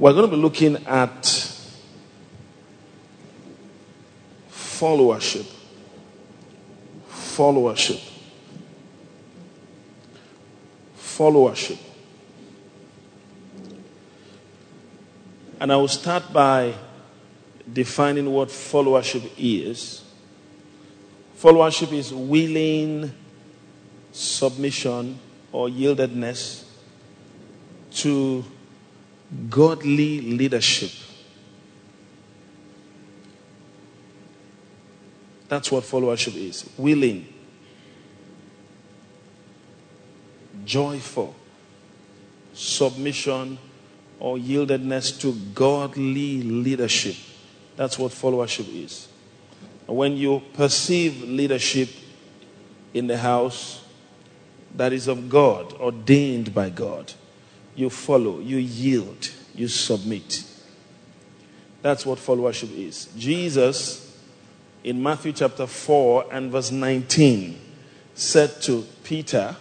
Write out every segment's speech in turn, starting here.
We're going to be looking at followership. Followership. Followership. And I will start by defining what followership is. Followership is willing submission or yieldedness to godly leadership. That's what followership is willing, joyful, submission, or yieldedness to godly leadership. That's what followership is. When you perceive leadership in the house that is of God, ordained by God, you follow, you yield, you submit. That's what followership is. Jesus, in Matthew chapter 4 and verse 19, said to Peter,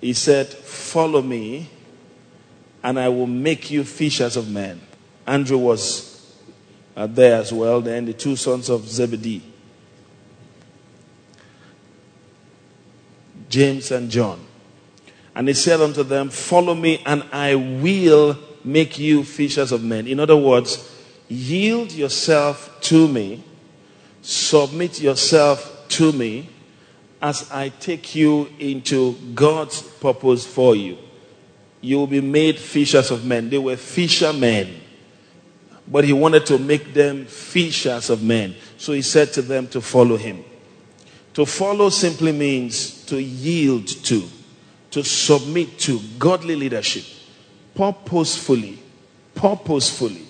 He said, Follow me, and I will make you fishers of men. Andrew was uh, there as well, then the two sons of Zebedee, James and John. And he said unto them, Follow me, and I will make you fishers of men. In other words, yield yourself to me, submit yourself to me as I take you into God's purpose for you. You will be made fishers of men. They were fishermen, but he wanted to make them fishers of men. So he said to them to follow him. To follow simply means to yield to to submit to godly leadership purposefully, purposefully,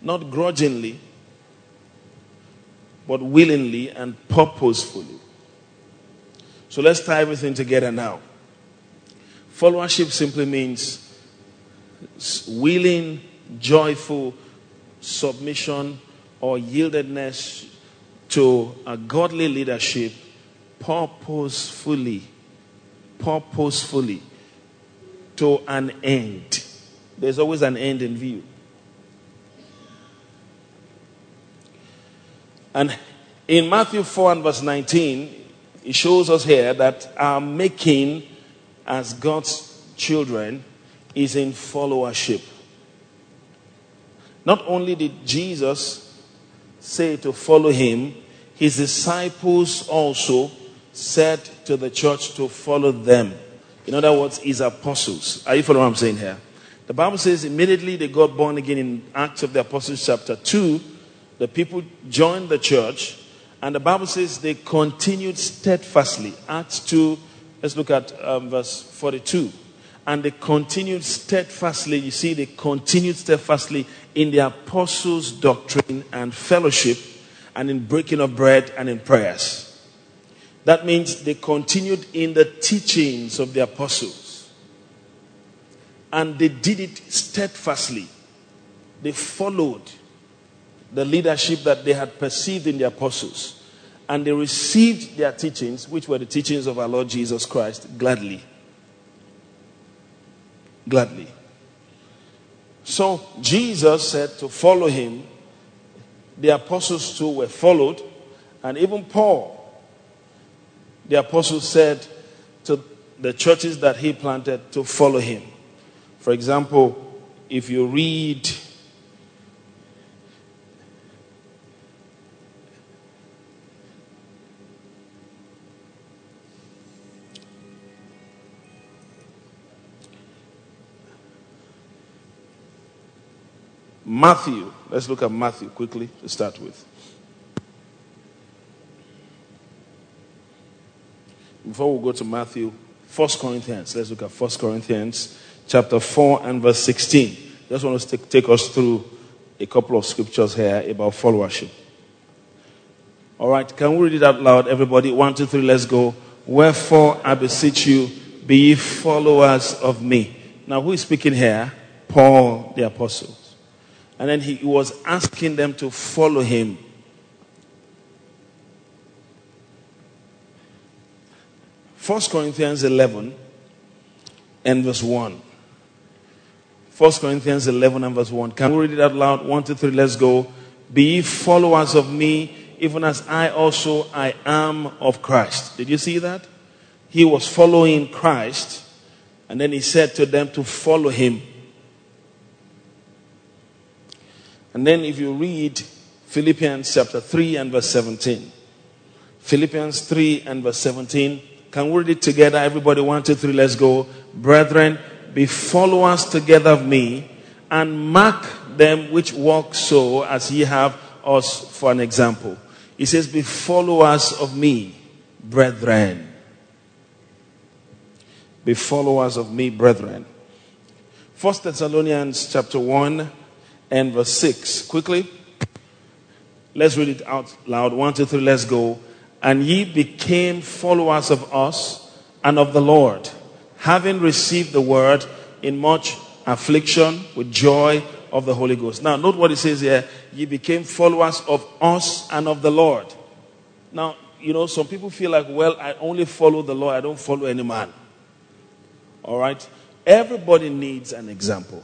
not grudgingly, but willingly and purposefully. So let's tie everything together now. Followership simply means willing, joyful submission or yieldedness to a godly leadership purposefully purposefully to an end. There's always an end in view. And in Matthew 4 and verse 19, it shows us here that our making as God's children is in followership. Not only did Jesus say to follow him, his disciples also said to the church to follow them. In other words, his apostles. Are you following what I'm saying here? The Bible says immediately they got born again in Acts of the Apostles, chapter 2. The people joined the church, and the Bible says they continued steadfastly. Acts 2, let's look at um, verse 42. And they continued steadfastly, you see, they continued steadfastly in the apostles' doctrine and fellowship, and in breaking of bread and in prayers. That means they continued in the teachings of the apostles. And they did it steadfastly. They followed the leadership that they had perceived in the apostles. And they received their teachings, which were the teachings of our Lord Jesus Christ, gladly. Gladly. So Jesus said to follow him. The apostles too were followed. And even Paul the apostle said to the churches that he planted to follow him. For example, if you read Matthew, let's look at Matthew quickly to start with. Before we go to Matthew, 1 Corinthians, let's look at 1 Corinthians chapter 4 and verse 16. Just want to take, take us through a couple of scriptures here about followership. All right, can we read it out loud, everybody? One, two, three, let's go. Wherefore I beseech you, be ye followers of me. Now, who is speaking here? Paul the apostle. And then he was asking them to follow him 1 Corinthians 11 and verse 1. 1 1 Corinthians 11 and verse 1. Can we read it out loud? 1, 2, 3, let's go. Be followers of me, even as I also I am of Christ. Did you see that? He was following Christ, and then he said to them to follow him. And then if you read Philippians chapter 3 and verse 17. Philippians 3 and verse 17. Can we read it together? Everybody, one, two, three, let's go. Brethren, be followers together of me, and mark them which walk so as ye have us for an example. He says, Be followers of me, brethren. Be followers of me, brethren. First Thessalonians chapter 1 and verse 6. Quickly. Let's read it out loud. One, two, three, let's go. And ye became followers of us and of the Lord, having received the word in much affliction with joy of the Holy Ghost. Now, note what it says here. Ye became followers of us and of the Lord. Now, you know, some people feel like, well, I only follow the Lord, I don't follow any man. All right? Everybody needs an example,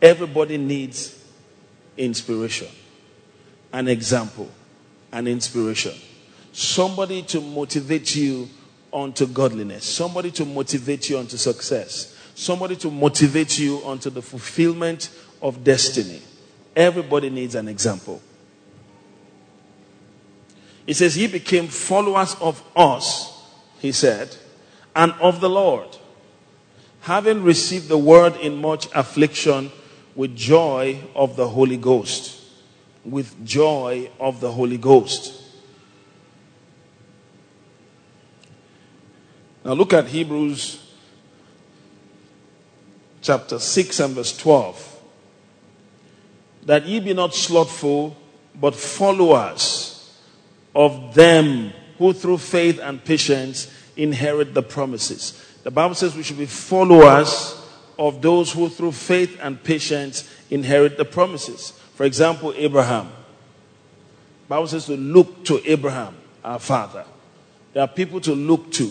everybody needs inspiration, an example, an inspiration. Somebody to motivate you onto godliness, somebody to motivate you onto success, somebody to motivate you onto the fulfillment of destiny. Everybody needs an example. He says, He became followers of us, he said, and of the Lord, having received the word in much affliction with joy of the Holy Ghost. With joy of the Holy Ghost. Now look at Hebrews chapter 6 and verse 12. That ye be not slothful, but followers of them who through faith and patience inherit the promises. The Bible says we should be followers of those who through faith and patience inherit the promises. For example, Abraham. The Bible says to look to Abraham, our father. There are people to look to,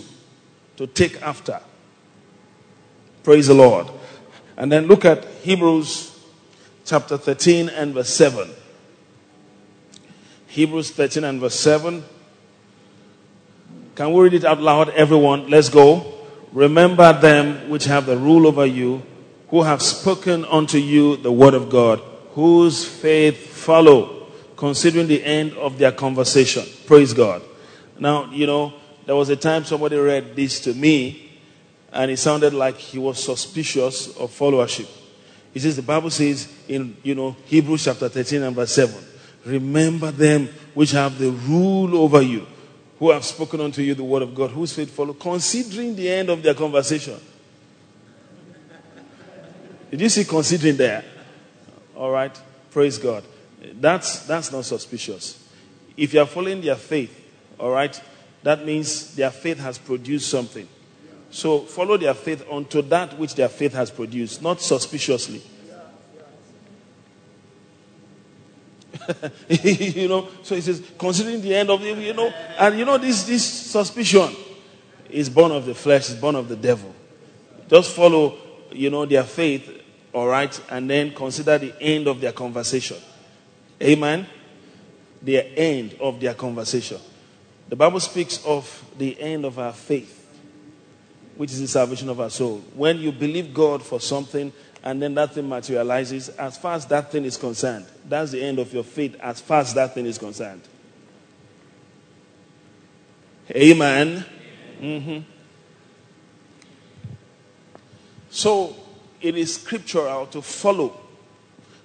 to take after. Praise the Lord. And then look at Hebrews chapter 13 and verse 7. Hebrews 13 and verse 7. Can we read it out loud, everyone? Let's go. Remember them which have the rule over you, who have spoken unto you the word of God, whose faith follow, considering the end of their conversation. Praise God. Now, you know, there was a time somebody read this to me, and it sounded like he was suspicious of followership. He says, the Bible says in, you know, Hebrews chapter 13 and verse 7, remember them which have the rule over you, who have spoken unto you the word of God, whose faith follow, considering the end of their conversation. Did you see considering there? All right. Praise God. That's, that's not suspicious. If you are following their faith, all right, that means their faith has produced something. So follow their faith unto that which their faith has produced, not suspiciously. you know, so he says, considering the end of the, you know, and you know, this, this suspicion is born of the flesh, is born of the devil. Just follow, you know, their faith, all right, and then consider the end of their conversation. Amen. The end of their conversation. The Bible speaks of the end of our faith which is the salvation of our soul. When you believe God for something and then that thing materializes, as far as that thing is concerned, that's the end of your faith as far as that thing is concerned. Amen. Mm-hmm. So it is scriptural to follow,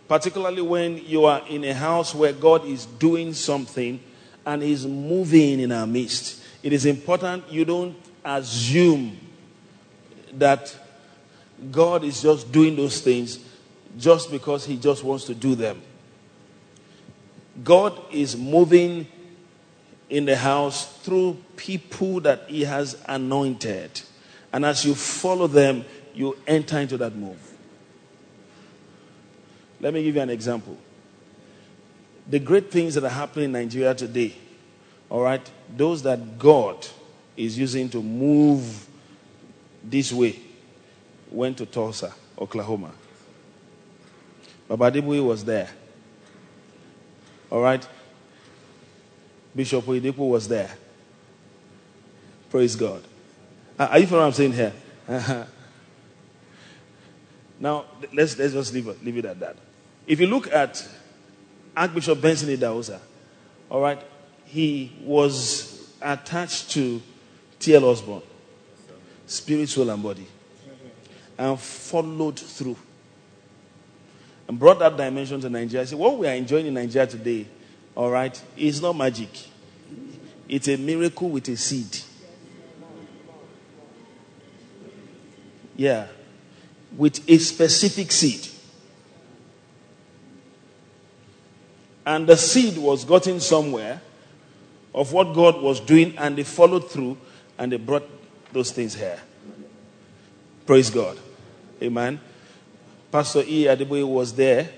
particularly when you are in a house where God is doing something and is moving in our midst. It is important you don't assume that God is just doing those things just because He just wants to do them. God is moving in the house through people that He has anointed. And as you follow them, you enter into that move. Let me give you an example. The great things that are happening in Nigeria today, all right, those that God is using to move this way went to Tulsa Oklahoma. Baba Adeboye was there. All right? Bishop Oyedepo was there. Praise God. Are you following what I'm saying here? Now, let's, let's just leave leave it at that. If you look at Archbishop Benson Idahosa, all right, he was attached to T.L. Osborn, spirit, soul, and body, and followed through and brought that dimension to Nigeria. Said, what we are enjoying in Nigeria today, all right, is not magic. It's a miracle with a seed. Yeah. With a specific seed. And the seed was gotten somewhere of what God was doing, and they followed through and they brought those things here. Praise God. Amen. Pastor E. Adeboye was there.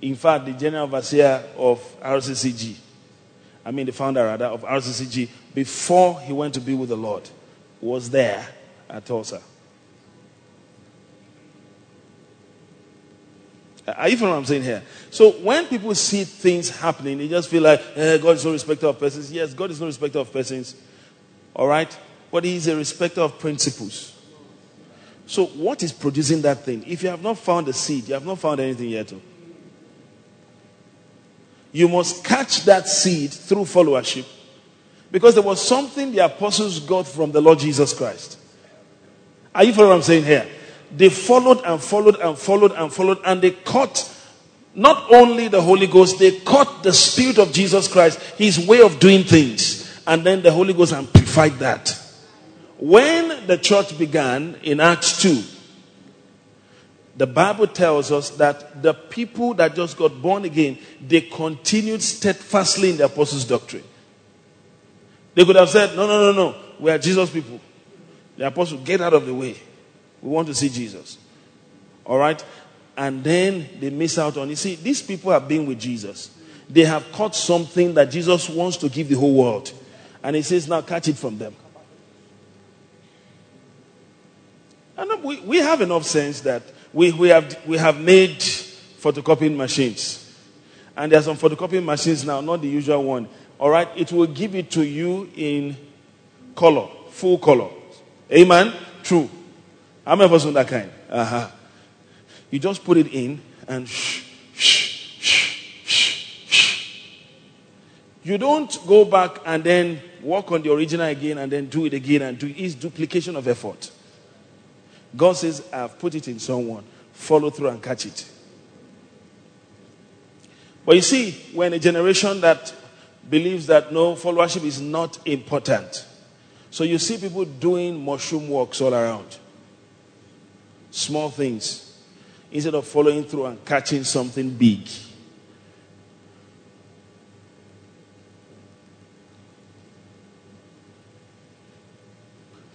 In fact, the general overseer of RCCG, I mean the founder rather of RCCG, before he went to be with the Lord, was there at Tulsa. Are you following what I'm saying here? So when people see things happening, they just feel like eh, God is no respecter of persons. Yes, God is no respecter of persons. All right? But He is a respecter of principles. So, what is producing that thing? If you have not found the seed, you have not found anything yet. Oh. You must catch that seed through followership. Because there was something the apostles got from the Lord Jesus Christ. Are you following what I'm saying here? They followed and followed and followed and followed, and they caught not only the Holy Ghost, they caught the Spirit of Jesus Christ, his way of doing things. And then the Holy Ghost amplified that. When the church began in Acts 2, the Bible tells us that the people that just got born again, they continued steadfastly in the apostles' doctrine. They could have said, No, no, no, no, we are Jesus people. The apostles, get out of the way. We want to see Jesus. All right? And then they miss out on. You see, these people have been with Jesus. They have caught something that Jesus wants to give the whole world. And he says, Now catch it from them. And we, we have enough sense that we, we, have, we have made photocopying machines. And there are some photocopying machines now, not the usual one. All right? It will give it to you in color, full color. Amen? True. How many of us on that kind? Uh-huh. You just put it in and shh, shh, shh, shh, shh. You don't go back and then work on the original again and then do it again and do it. It's duplication of effort. God says, I've put it in someone. Follow through and catch it. But you see, when a generation that believes that no, followership is not important. So you see people doing mushroom walks all around. Small things. Instead of following through and catching something big.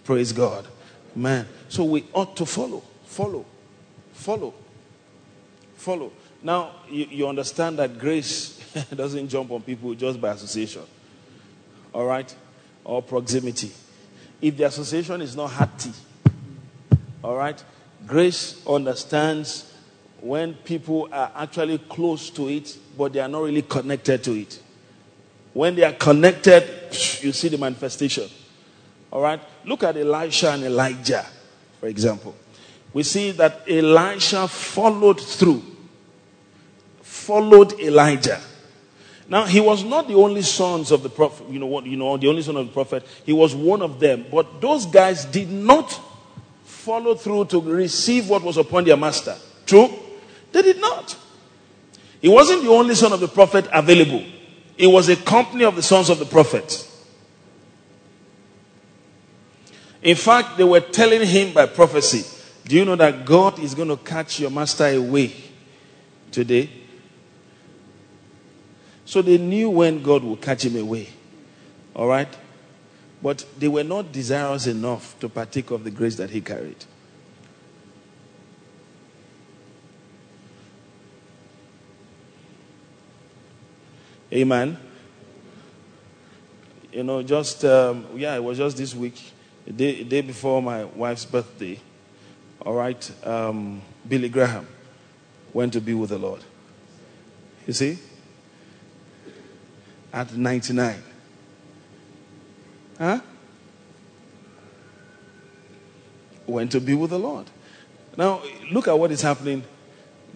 Praise God. Man. So we ought to follow, follow, follow, follow. Now, you, you understand that grace doesn't jump on people just by association, all right, or proximity. If the association is not hearty, all right, grace understands when people are actually close to it, but they are not really connected to it. When they are connected, you see the manifestation. All right? Look at Elisha and Elijah for example, we see that Elisha followed through, followed Elijah. Now, he was not the only sons of the prophet, you know what, you know, the only son of the prophet. He was one of them. But those guys did not follow through to receive what was upon their master. True? They did not. He wasn't the only son of the prophet available. It was a company of the sons of the prophet. In fact, they were telling him by prophecy, Do you know that God is going to catch your master away today? So they knew when God would catch him away. All right? But they were not desirous enough to partake of the grace that he carried. Amen. You know, just, um, yeah, it was just this week. Day, day before my wife's birthday, all right, um, Billy Graham went to be with the Lord. You see? At 99. Huh? Went to be with the Lord. Now, look at what is happening.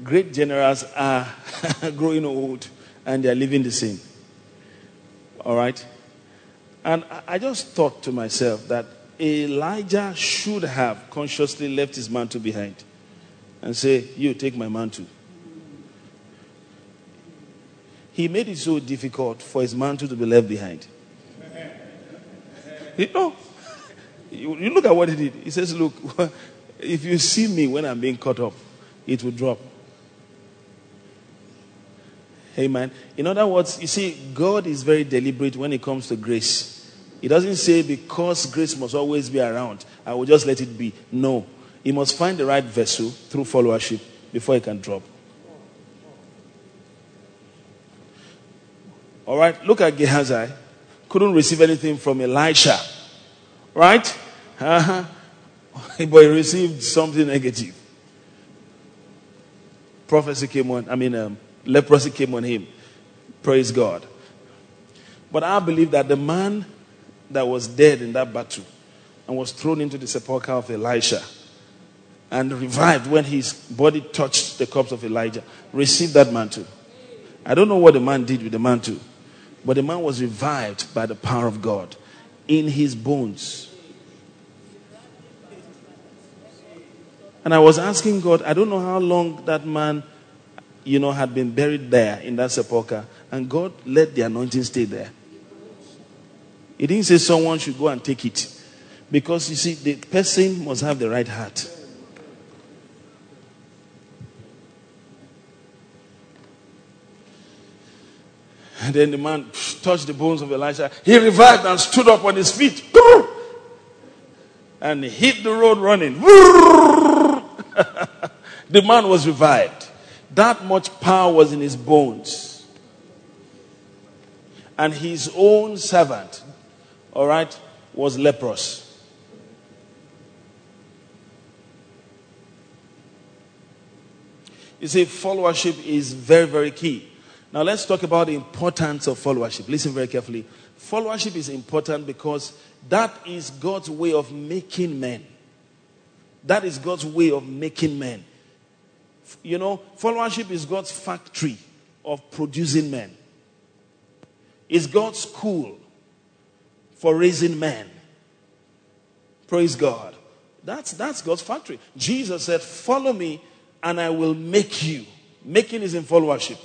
Great generals are growing old and they are living the same. All right? And I just thought to myself that Elijah should have consciously left his mantle behind and say, You take my mantle. He made it so difficult for his mantle to be left behind. You know, you, you look at what he did. He says, Look, if you see me when I'm being cut off, it will drop. Amen. In other words, you see, God is very deliberate when it comes to grace. He doesn't say because grace must always be around, I will just let it be. No. He must find the right vessel through followership before he can drop. All right, look at Gehazi. Couldn't receive anything from Elisha. Right? Uh-huh. but he received something negative. Prophecy came on, I mean, um, leprosy came on him. Praise God. But I believe that the man that was dead in that battle and was thrown into the sepulchre of Elisha and revived when his body touched the corpse of Elijah received that mantle. I don't know what the man did with the mantle, but the man was revived by the power of God in his bones. And I was asking God, I don't know how long that man, you know, had been buried there in that sepulchre, and God let the anointing stay there. He didn't say someone should go and take it. Because you see, the person must have the right heart. And then the man touched the bones of Elisha. He revived and stood up on his feet. And hit the road running. the man was revived. That much power was in his bones. And his own servant, all right, was leprous. You see, followership is very, very key. Now, let's talk about the importance of followership. Listen very carefully. Followership is important because that is God's way of making men. That is God's way of making men. You know, followership is God's factory of producing men. It's God's school for raising men. Praise God. That's, that's God's factory. Jesus said, Follow me and I will make you. Making is in followership.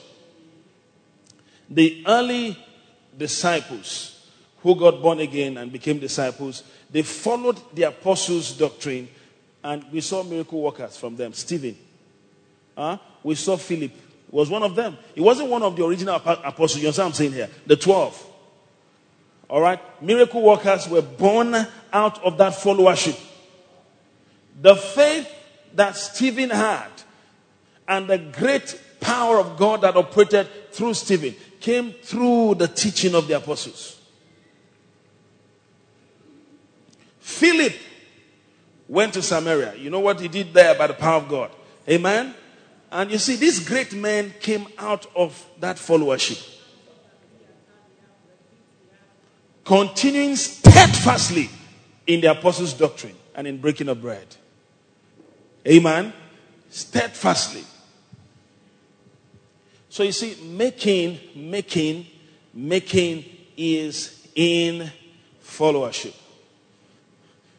The early disciples who got born again and became disciples, they followed the apostles' doctrine and we saw miracle workers from them. Stephen. Huh? We saw Philip. was one of them. He wasn't one of the original apostles. You understand what I'm saying here? The 12. All right? Miracle workers were born out of that followership. The faith that Stephen had and the great power of God that operated through Stephen came through the teaching of the apostles. Philip went to Samaria. You know what he did there by the power of God? Amen? And you see, this great man came out of that followership. continuing steadfastly in the apostles' doctrine and in breaking of bread. Amen. Steadfastly. So you see, making, making, making is in followership.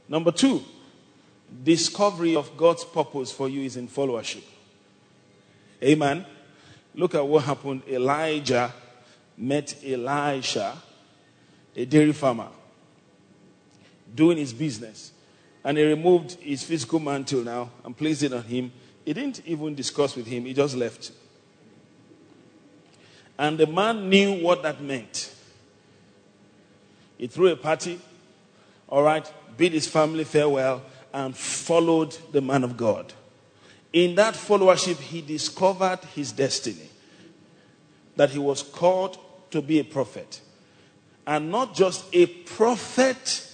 Number two, discovery of God's purpose for you is in followership. Amen. Look at what happened. Elijah met Elisha a dairy farmer, doing his business. And he removed his physical mantle now and placed it on him. He didn't even discuss with him, he just left. And the man knew what that meant. He threw a party, all right, bid his family farewell, and followed the man of God. In that followership, he discovered his destiny that he was called to be a prophet and not just a prophet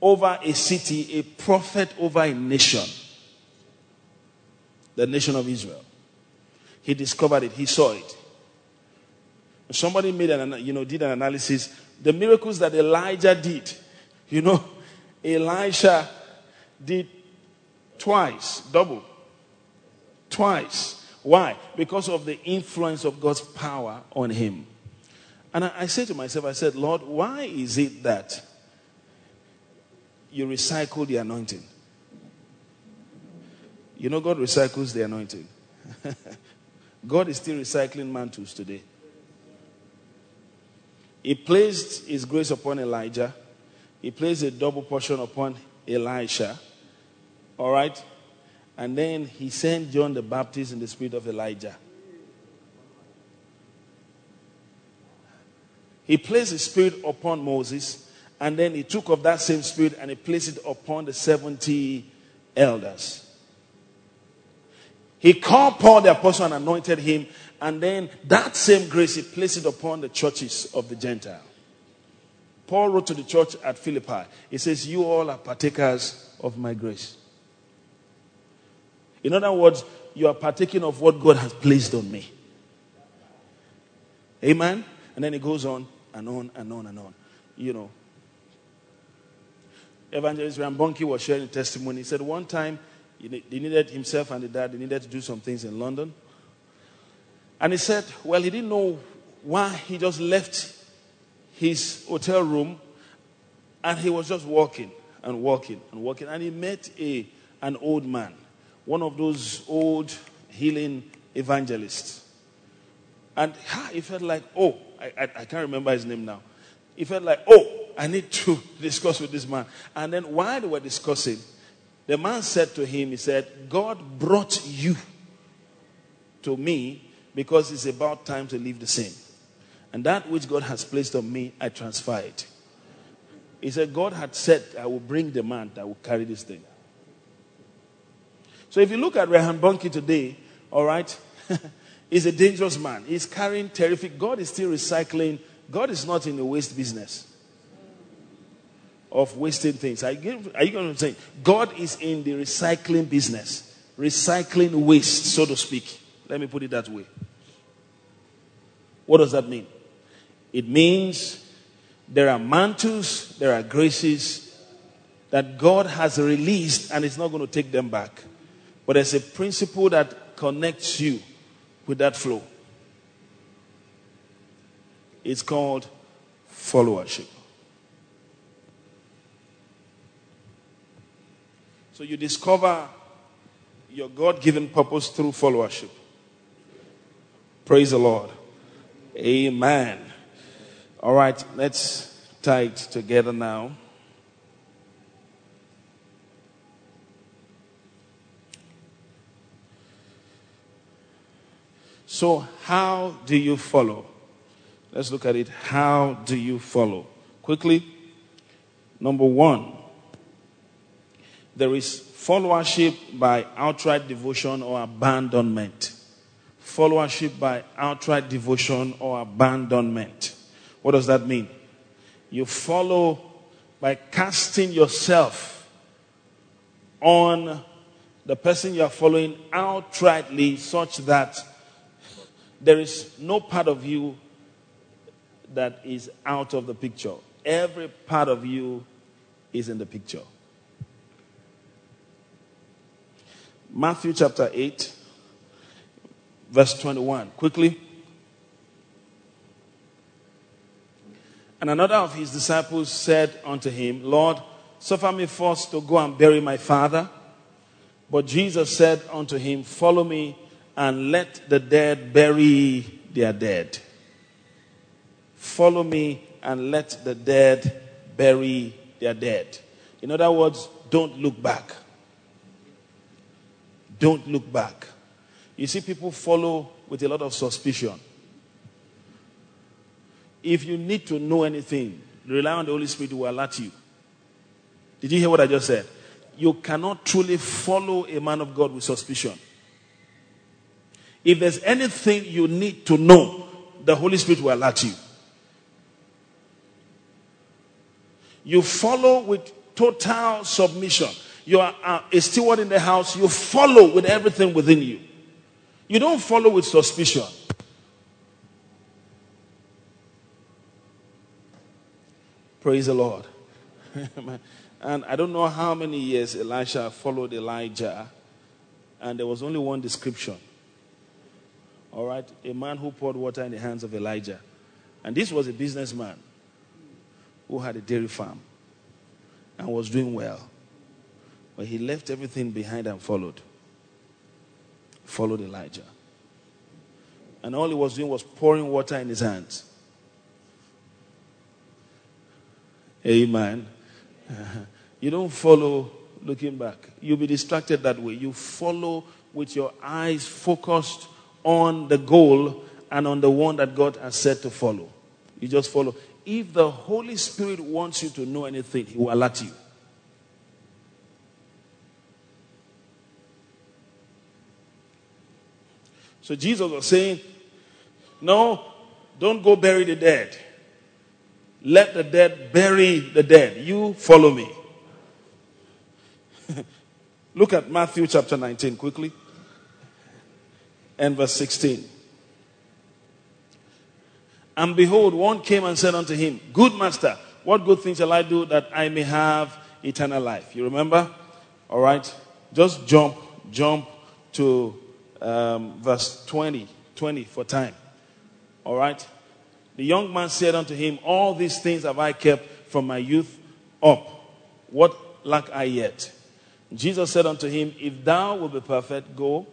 over a city, a prophet over a nation. the nation of Israel. He discovered it, he saw it. Somebody made an, you know, did an analysis. The miracles that Elijah did, you know, Elisha did twice, double. Twice. Why? Because of the influence of God's power on him. And I, I said to myself, I said, Lord, why is it that you recycle the anointing? You know, God recycles the anointing. God is still recycling mantles today. He placed his grace upon Elijah. He placed a double portion upon Elisha. All right? And then he sent John the Baptist in the spirit of Elijah. He placed his spirit upon Moses, and then he took of that same spirit and he placed it upon the 70 elders. He called Paul the apostle and anointed him, and then that same grace he placed it upon the churches of the Gentile. Paul wrote to the church at Philippi. He says, You all are partakers of my grace. In other words, you are partaking of what God has placed on me. Amen? And then it goes on and on and on and on. You know. Evangelist Reinhard Bonnke was sharing testimony. He said one time he needed himself and the dad, they needed to do some things in London. And he said, well, he didn't know why he just left his hotel room and he was just walking and walking and walking. And he met a, an old man, one of those old healing evangelists. And he felt like, oh, I, I, I can't remember his name now. He felt like, oh, I need to discuss with this man. And then while they were discussing, the man said to him, He said, God brought you to me because it's about time to leave the same. And that which God has placed on me, I transfer it. He said, God had said, I will bring the man that will carry this thing. So if you look at Reinhard Bonnke today, all right, he's a dangerous man. He's carrying terrific. God is still recycling. God is not in the waste business of wasting things. Are you, are you going to say God is in the recycling business, recycling waste, so to speak? Let me put it that way. What does that mean? It means there are mantles, there are graces that God has released and is not going to take them back. But there's a principle that connects you with that flow. It's called followership. So you discover your God given purpose through followership. Praise the Lord. Amen. All right, let's tie it together now. So, how do you follow? Let's look at it. How do you follow? Quickly. Number one, there is followership by outright devotion or abandonment. Followership by outright devotion or abandonment. What does that mean? You follow by casting yourself on the person you are following outrightly, such that there is no part of you that is out of the picture. Every part of you is in the picture. Matthew chapter 8, verse 21. Quickly. And another of his disciples said unto him, Lord, suffer me first to go and bury my father. But Jesus said unto him, Follow me and let the dead bury their dead. Follow me and let the dead bury their dead. In other words, don't look back. Don't look back. You see, people follow with a lot of suspicion. If you need to know anything, rely on the Holy Spirit who will alert you. Did you hear what I just said? You cannot truly follow a man of God with suspicion. If there's anything you need to know, the Holy Spirit will alert you. You follow with total submission. You are a steward in the house. You follow with everything within you. You don't follow with suspicion. Praise the Lord. and I don't know how many years Elisha followed Elijah, and there was only one description. All right, a man who poured water in the hands of Elijah. And this was a businessman who had a dairy farm and was doing well. But he left everything behind and followed. Followed Elijah. And all he was doing was pouring water in his hands. Amen. You don't follow looking back. You'll be distracted that way. You follow with your eyes focused on the goal and on the one that God has said to follow. You just follow. If the Holy Spirit wants you to know anything, He will alert you. So Jesus was saying, No, don't go bury the dead. Let the dead bury the dead. You follow me. Look at Matthew chapter 19 quickly and verse 16. And behold, one came and said unto him, Good master, what good thing shall I do that I may have eternal life? You remember? All right. Just jump, jump to um, verse 20, 20 for time. All right. The young man said unto him, All these things have I kept from my youth up. What lack I yet? Jesus said unto him, If thou wilt be perfect, go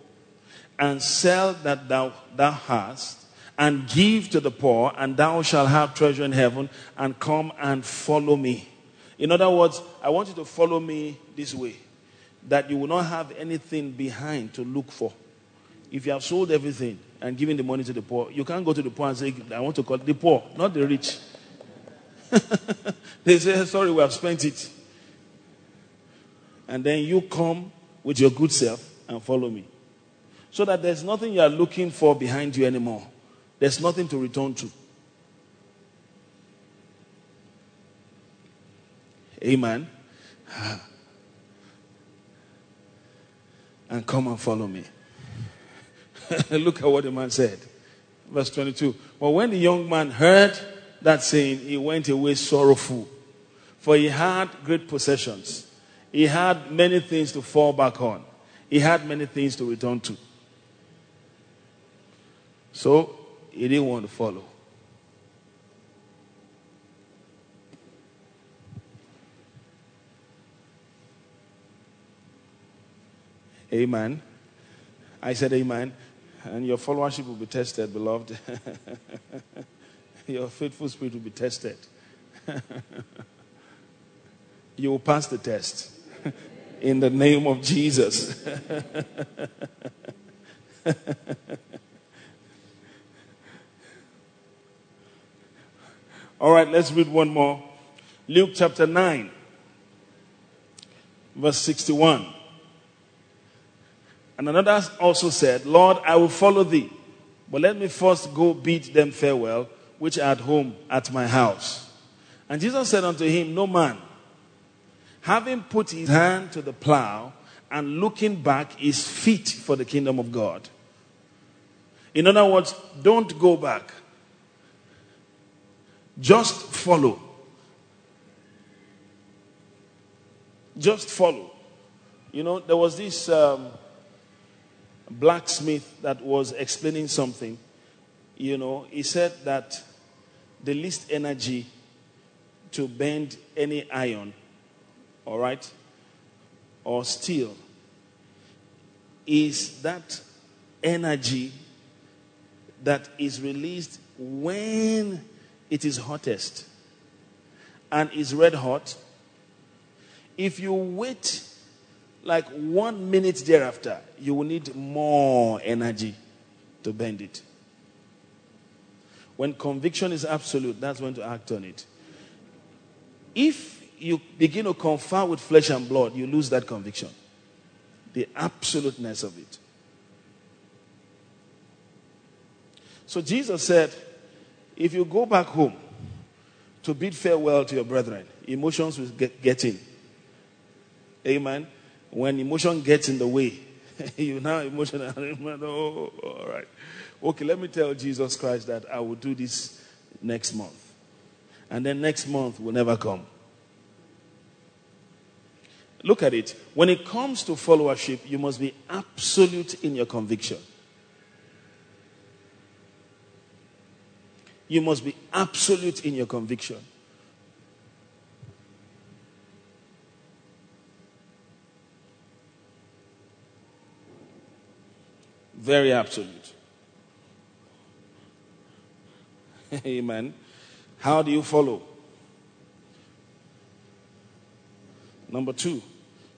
and sell that thou, thou hast and give to the poor, and thou shalt have treasure in heaven, and come and follow me. In other words, I want you to follow me this way that you will not have anything behind to look for. If you have sold everything and given the money to the poor, you can't go to the poor and say, I want to call the poor, not the rich. they say, Sorry, we have spent it. And then you come with your good self and follow me. So that there's nothing you are looking for behind you anymore. There's nothing to return to. Amen. And come and follow me. Look at what the man said. Verse 22. But when the young man heard that saying, he went away sorrowful, for he had great possessions. He had many things to fall back on, he had many things to return to. So he didn't want to follow. Amen. I said amen. And your followership will be tested, beloved. your faithful spirit will be tested. you will pass the test. In the name of Jesus. All right, let's read one more. Luke chapter 9, verse 61. And another also said, Lord, I will follow thee, but let me first go bid them farewell, which are at home at my house. And Jesus said unto him, No man, having put his hand to the plow and looking back, is fit for the kingdom of God. In other words, don't go back. Just follow. Just follow. You know, there was this um, blacksmith that was explaining something. You know, he said that the least energy to bend any iron, all right, or steel, is that energy that is released when it is hottest and is red hot, if you wait like one minute thereafter, you will need more energy to bend it. When conviction is absolute, that's when to act on it. If you begin to confer with flesh and blood, you lose that conviction. The absoluteness of it. So Jesus said, if you go back home to bid farewell to your brethren, emotions will get, get in. Amen. When emotion gets in the way, you now emotional. oh, all right. Okay, let me tell Jesus Christ that I will do this next month. And then next month will never come. Look at it. When it comes to followership, you must be absolute in your conviction. You must be absolute in your conviction. Very absolute. Amen. How do you follow? Number two,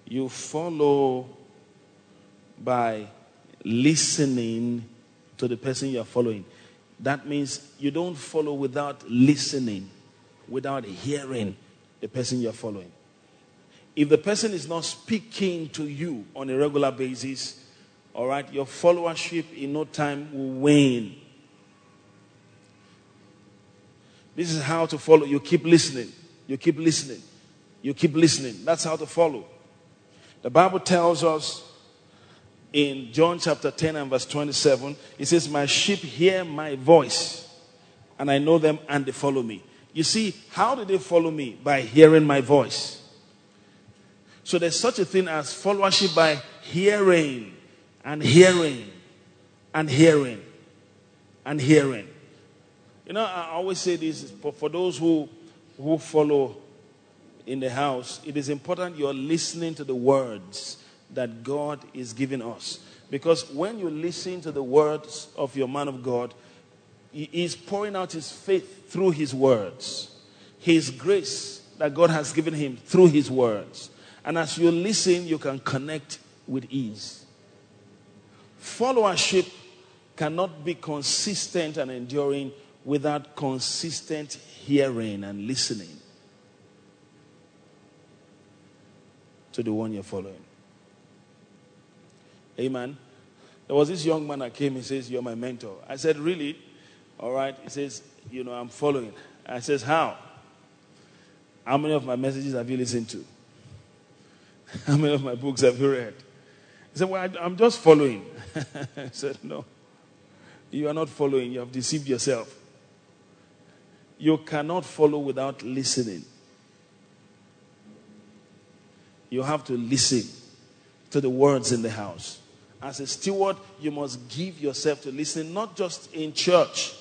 you follow by listening to the person you are following. That means you don't follow without listening, without hearing the person you're following. If the person is not speaking to you on a regular basis, all right, your followership in no time will wane. This is how to follow. You keep listening. You keep listening. You keep listening. That's how to follow. The Bible tells us in John chapter 10 and verse 27, it says, My sheep hear my voice, and I know them and they follow me. You see, how do they follow me? By hearing my voice. So there's such a thing as followership by hearing and hearing and hearing and hearing. You know, I always say this for, those who, who follow in the house, it is important you're listening to the words that God is giving us. Because when you listen to the words of your man of God, he is pouring out his faith through his words, his grace that God has given him through his words. And as you listen, you can connect with ease. Followership cannot be consistent and enduring without consistent hearing and listening to the one you're following. Amen. There was this young man that came, he says, You're my mentor. I said, Really? All right. He says, You know, I'm following. I says, How? How many of my messages have you listened to? How many of my books have you read? He said, Well, I'm just following. I said, No. You are not following. You have deceived yourself. You cannot follow without listening. You have to listen to the words in the house. As a steward, you must give yourself to listening, not just in church,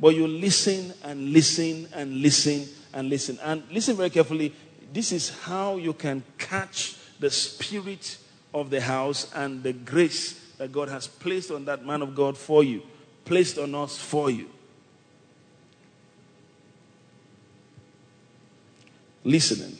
but you listen and listen and listen and listen. And listen very carefully. This is how you can catch the spirit of the house and the grace that God has placed on that man of God for you, placed on us for you. Listening.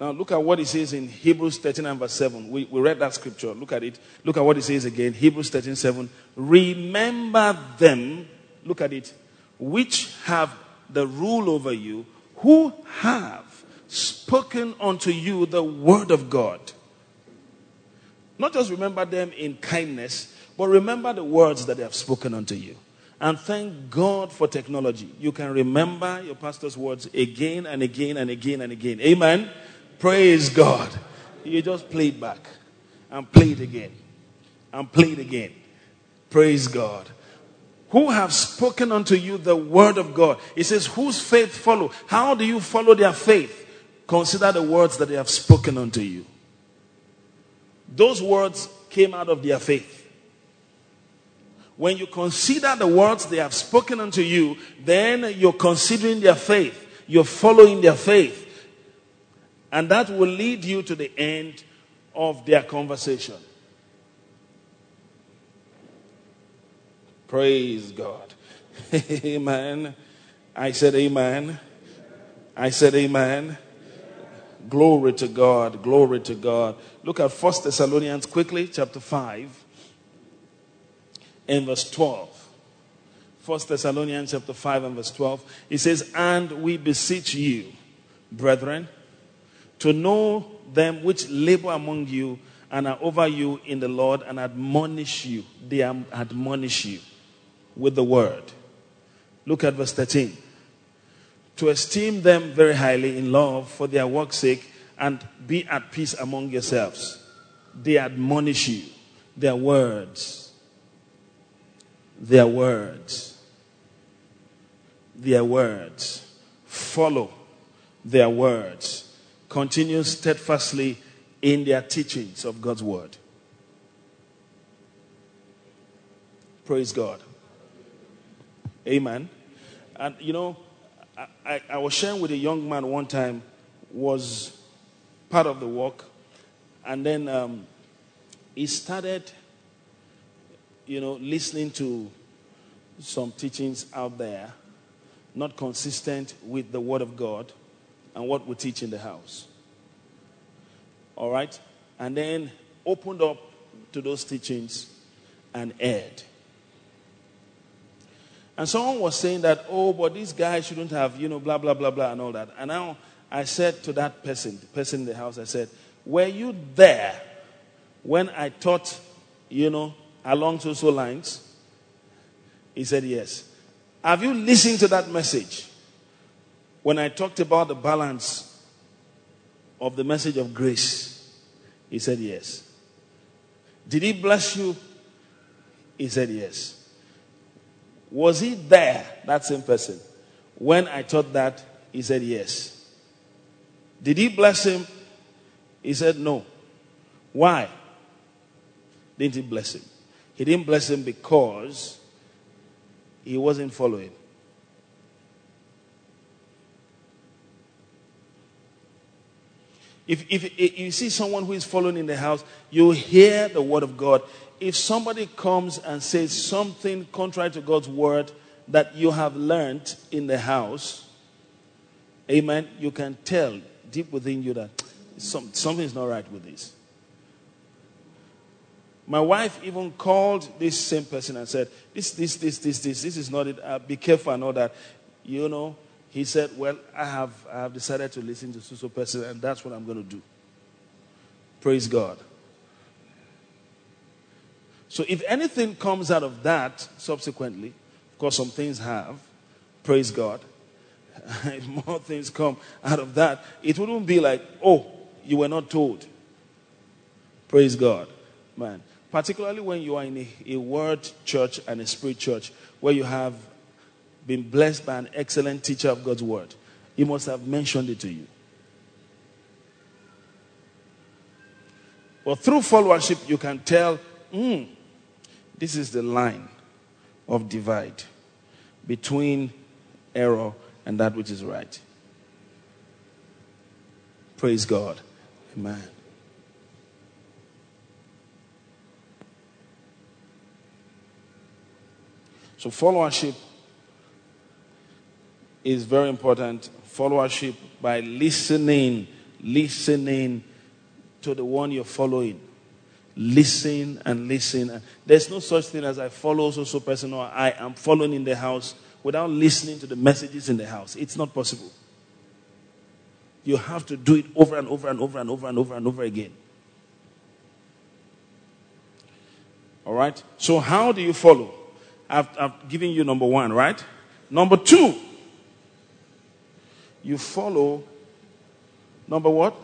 Now, look at what he says in Hebrews 13 and verse 7. We, we read that scripture. Look at it. Look at what he says again. Hebrews 13, 7. Remember them, look at it, which have the rule over you, who have spoken unto you the word of God. Not just remember them in kindness, but remember the words that they have spoken unto you. And thank God for technology. You can remember your pastor's words again and again and again and again. Amen. Praise God. You just play it back and play it again and play it again. Praise God. Who have spoken unto you the word of God. It says, whose faith follow? How do you follow their faith? Consider the words that they have spoken unto you. Those words came out of their faith. When you consider the words they have spoken unto you, then you're considering their faith. You're following their faith. And that will lead you to the end of their conversation. Praise God. amen. I said, Amen. I said, Amen. Glory to God. Glory to God. Look at First Thessalonians quickly, chapter 5, and verse 12. First Thessalonians chapter 5 and verse 12. It says, And we beseech you, brethren, to know them which labor among you and are over you in the Lord and admonish you. They admonish you with the word. Look at verse 13. To esteem them very highly in love for their work's sake and be at peace among yourselves. They admonish you. Their words. Their words. Their words. Follow their words. Continue steadfastly in their teachings of God's word. Praise God. Amen. And you know, I, I, I, was sharing with a young man one time, was part of the work, and then um, he started, you know, listening to some teachings out there, not consistent with the Word of God and what we teach in the house. All right? And then opened up to those teachings and aired. And someone was saying that, oh, but this guy shouldn't have, you know, blah, blah, blah, blah, and all that. And now I said to that person, the person in the house, I said, were you there when I taught, you know, along social lines? He said, yes. Have you listened to that message when I talked about the balance of the message of grace? He said, yes. Did he bless you? He said, yes. Was he there, that same person? When I taught that, he said yes. Did he bless him? He said no. Why? Didn't he bless him? He didn't bless him because he wasn't following. If, if, if, you see someone who is following in the house, you hear the word of God if somebody comes and says something contrary to God's word that you have learned in the house, amen, you can tell deep within you that some, something is not right with this. My wife even called this same person and said, This, this, this, this, this, this is not it. Uh, be careful and all that. You know, he said, Well, I have, I have decided to listen to so person, and that's what I'm going to do. Praise God. So if anything comes out of that subsequently, of course, some things have, praise God. if more things come out of that, it wouldn't be like, oh, you were not told. Praise God. Man. Particularly when you are in a, a word church and a spirit church where you have been blessed by an excellent teacher of God's word. He must have mentioned it to you. But through followership, you can tell, hmm, this is the line of divide between error and that which is right. Praise God. Amen. So, followership is very important. Followership by listening, listening to the one you're following. Listen and listen. There's no such thing as I follow so so person or I am following in the house without listening to the messages in the house. It's not possible. You have to do it over and over and over and over and over and over again. All right? So, how do you follow? I've, I've given you number one, right? Number two, you follow. Number what?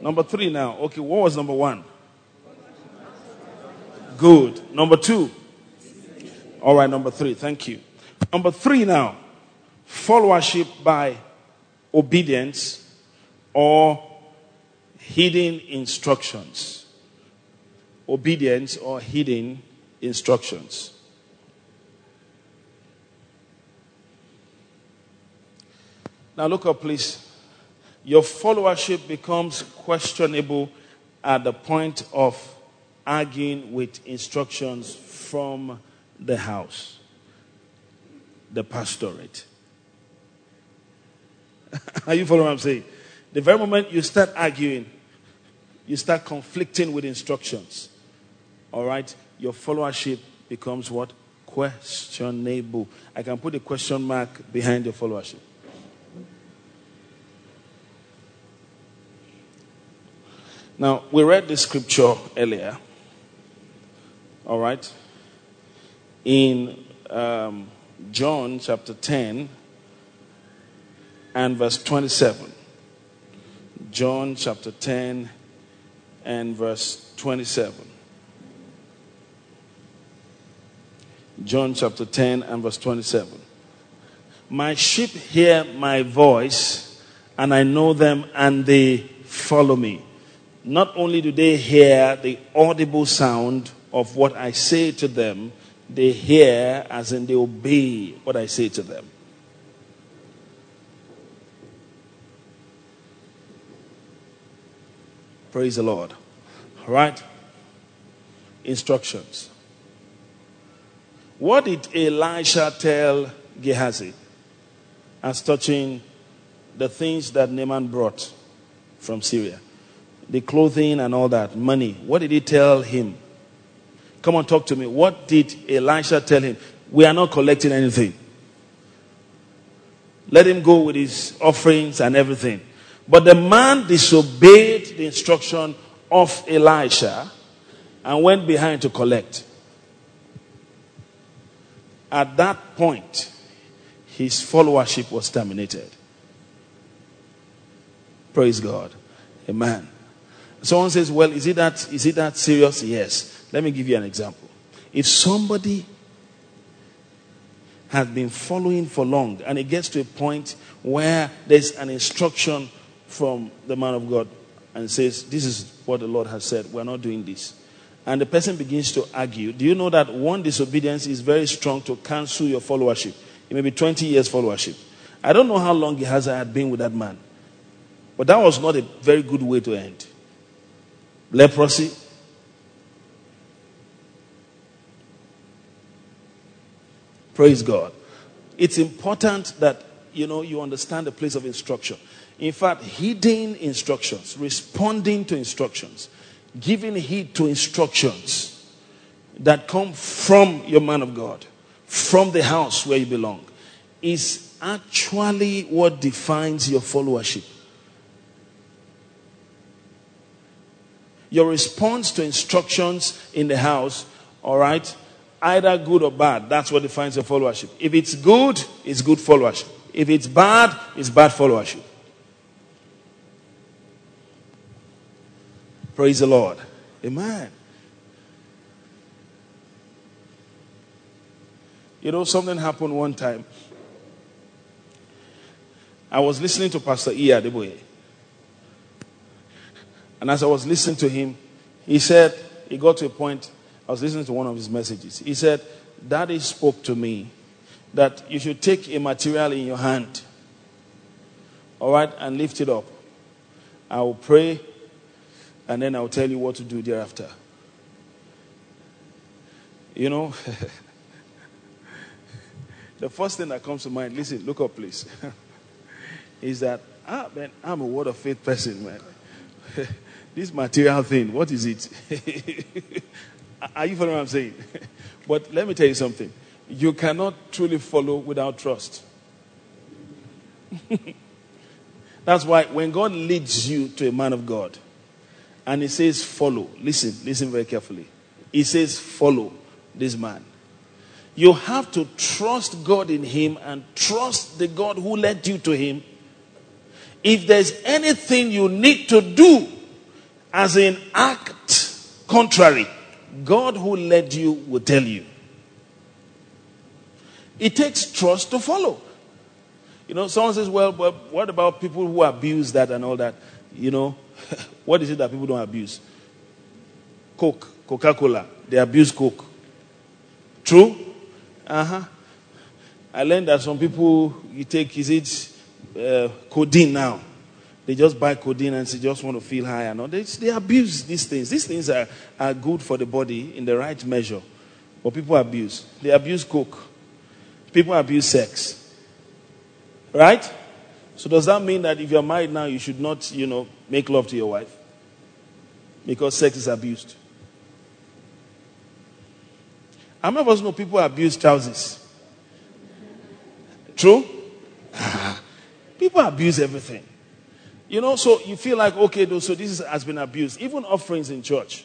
Number three now. Okay, what was number one? Good. Number two. All right, number three. Thank you. Number three now. Followership by obedience or hidden instructions. Obedience or hidden instructions. Now look up, please. Your followership becomes questionable at the point of arguing with instructions from the house, the pastorate. Are you following what I'm saying? The very moment you start arguing, you start conflicting with instructions. All right? Your followership becomes what? Questionable. I can put a question mark behind your followership. Now, we read this scripture earlier. All right? In um, John chapter 10 and verse 27. John chapter 10 and verse 27. John chapter 10 and verse 27. My sheep hear my voice, and I know them, and they follow me. Not only do they hear the audible sound of what I say to them, they hear as in they obey what I say to them. Praise the Lord. All right? Instructions. What did Elisha tell Gehazi as touching the things that Naaman brought from Syria? The clothing and all that, money. What did he tell him? Come on, talk to me. What did Elisha tell him? We are not collecting anything. Let him go with his offerings and everything. But the man disobeyed the instruction of Elisha and went behind to collect. At that point, his followership was terminated. Praise God. Amen. Someone says, Well, is it that is it that serious? Yes. Let me give you an example. If somebody has been following for long and it gets to a point where there's an instruction from the man of God and says, This is what the Lord has said, we're not doing this. And the person begins to argue. Do you know that one disobedience is very strong to cancel your followership? It may be 20 years followership. I don't know how long Gehazi had been with that man, but that was not a very good way to end. Leprosy. Praise God. It's important that you know you understand the place of instruction. In fact, heeding instructions, responding to instructions, giving heed to instructions that come from your man of God, from the house where you belong, is actually what defines your followership. Your response to instructions in the house, all right, either good or bad, that's what defines your followership. If it's good, it's good followership. If it's bad, it's bad followership. Praise the Lord. Amen. You know, something happened one time. I was listening to Pastor E.A. Adeboye. And as I was listening to him, he said, he got to a point, I was listening to one of his messages. He said, Daddy spoke to me that you should take a material in your hand, all right, and lift it up. I will pray and then I'll tell you what to do thereafter. You know, the first thing that comes to mind, listen, look up, please, is that, ah, man, I'm a word of faith person, man. this material thing, what is it? Are you following what I'm saying? but let me tell you something. You cannot truly follow without trust. That's why when God leads you to a man of God, and he says, Follow. Listen, listen very carefully. He says, Follow this man. You have to trust God in him and trust the God who led you to him. If there's anything you need to do, as in act contrary, God who led you will tell you. It takes trust to follow. You know, someone says, well, but what about people who abuse that and all that? You know, what is it that people don't abuse? Coke, Coca Cola. They abuse Coke. True? Uh huh. I learned that some people, you take, is it uh, codeine now? They just buy codeine and they just want to feel high and all. They, they abuse these things. These things are, are good for the body in the right measure. But people abuse. They abuse Coke. People abuse sex. Right? So does that mean that if you're married now, you should not, you know, make love to your wife? Because sex is abused. How many of us know people abuse trousers? True? people abuse everything. You know, so you feel like, okay, though, so this has been abused. Even offerings in church.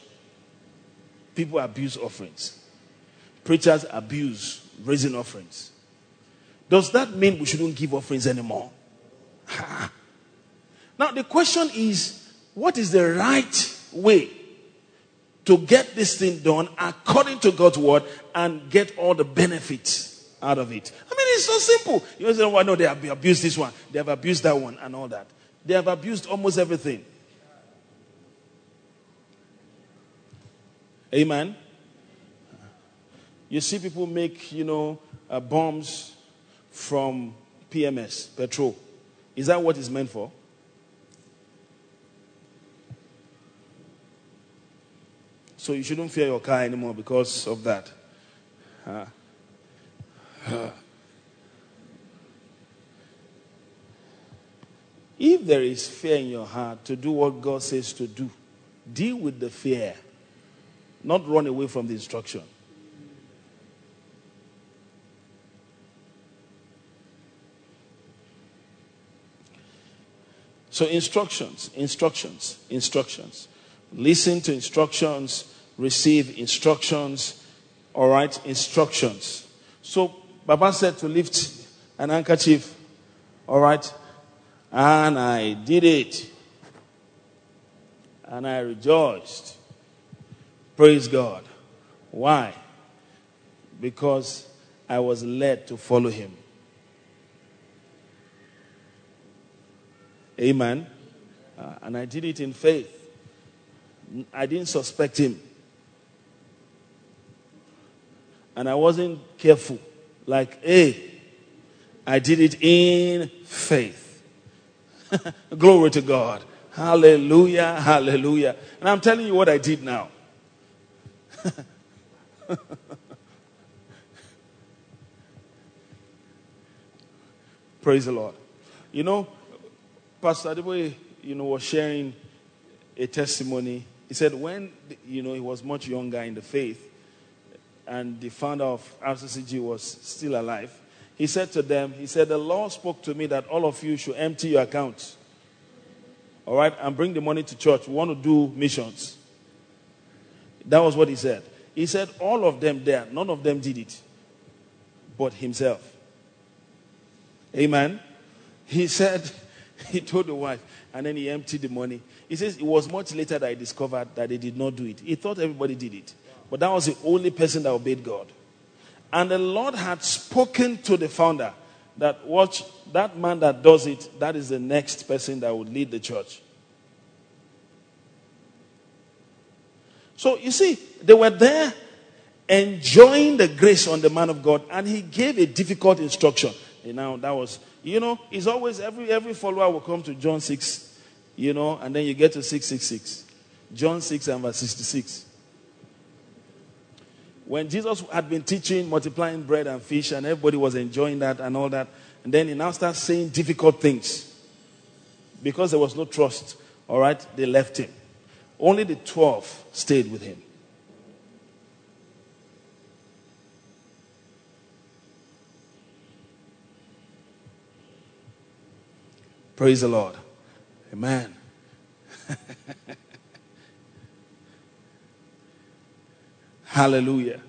People abuse offerings. Preachers abuse raising offerings. Does that mean we shouldn't give offerings anymore? now, the question is what is the right way to get this thing done according to God's word and get all the benefits out of it? I mean, it's so simple. You know, well, no, they have abused this one, they have abused that one, and all that. They have abused almost everything. Amen. You see people make, you know, uh, bombs from PMS, petrol. Is that what it's meant for? So you shouldn't fear your car anymore because of that. Uh, uh. If there is fear in your heart to do what God says to do, deal with the fear, not run away from the instruction. So, instructions, instructions, instructions. Listen to instructions, receive instructions, all right, instructions. So, Baba said to lift an handkerchief, all right, and I did it. And I rejoiced. Praise God. Why? Because I was led to follow him. Amen. Uh, and I did it in faith. I didn't suspect him. And I wasn't careful. Like, hey, I did it in faith. Glory to God. Hallelujah. Hallelujah. And I'm telling you what I did now. Praise the Lord. You know, Pastor Adeboye, you know, was sharing a testimony. He said when, you know, he was much younger in the faith and the founder of RCCG was still alive, he said to them, he said, the Lord spoke to me that all of you should empty your accounts. All right, and bring the money to church. We want to do missions. That was what he said. He said, all of them there, none of them did it, but himself. Amen. He said, he told the wife, and then he emptied the money. He says, it was much later that I discovered that they did not do it. He thought everybody did it, but that was the only person that obeyed God. And the Lord had spoken to the founder that watch that man that does it, that is the next person that would lead the church. So you see, they were there enjoying the grace on the man of God, and he gave a difficult instruction. You know, that was, you know, it's always every every follower will come to John 6, you know, and then you get to 666. John 6 and verse 66. When Jesus had been teaching, multiplying bread and fish, and everybody was enjoying that and all that, and then he now starts saying difficult things. Because there was no trust, all right, they left him. Only the 12 stayed with him. Praise the Lord. Amen. Hallelujah.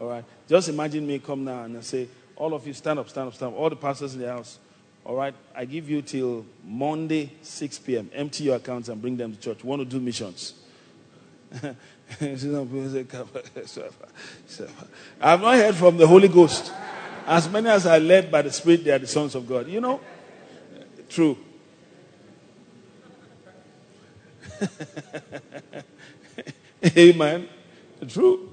All right. Just imagine me come now and I say, all of you stand up, stand up, stand up. All the pastors in the house. All right. I give you till Monday, 6 p.m. Empty your accounts and bring them to church. Want to do missions. I've not heard from the Holy Ghost. As many as are led by the Spirit, they are the sons of God. You know? True. Amen. True.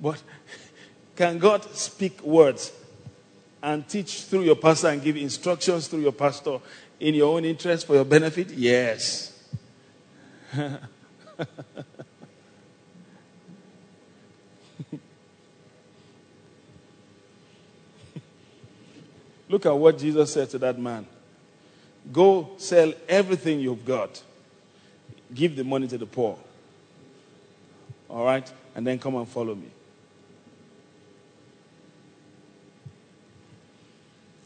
but can God speak words and teach through your pastor and give instructions through your pastor in your own interest for your benefit? Yes. Look at what Jesus said to that man Go sell everything you've got, give the money to the poor. All right? And then come and follow me.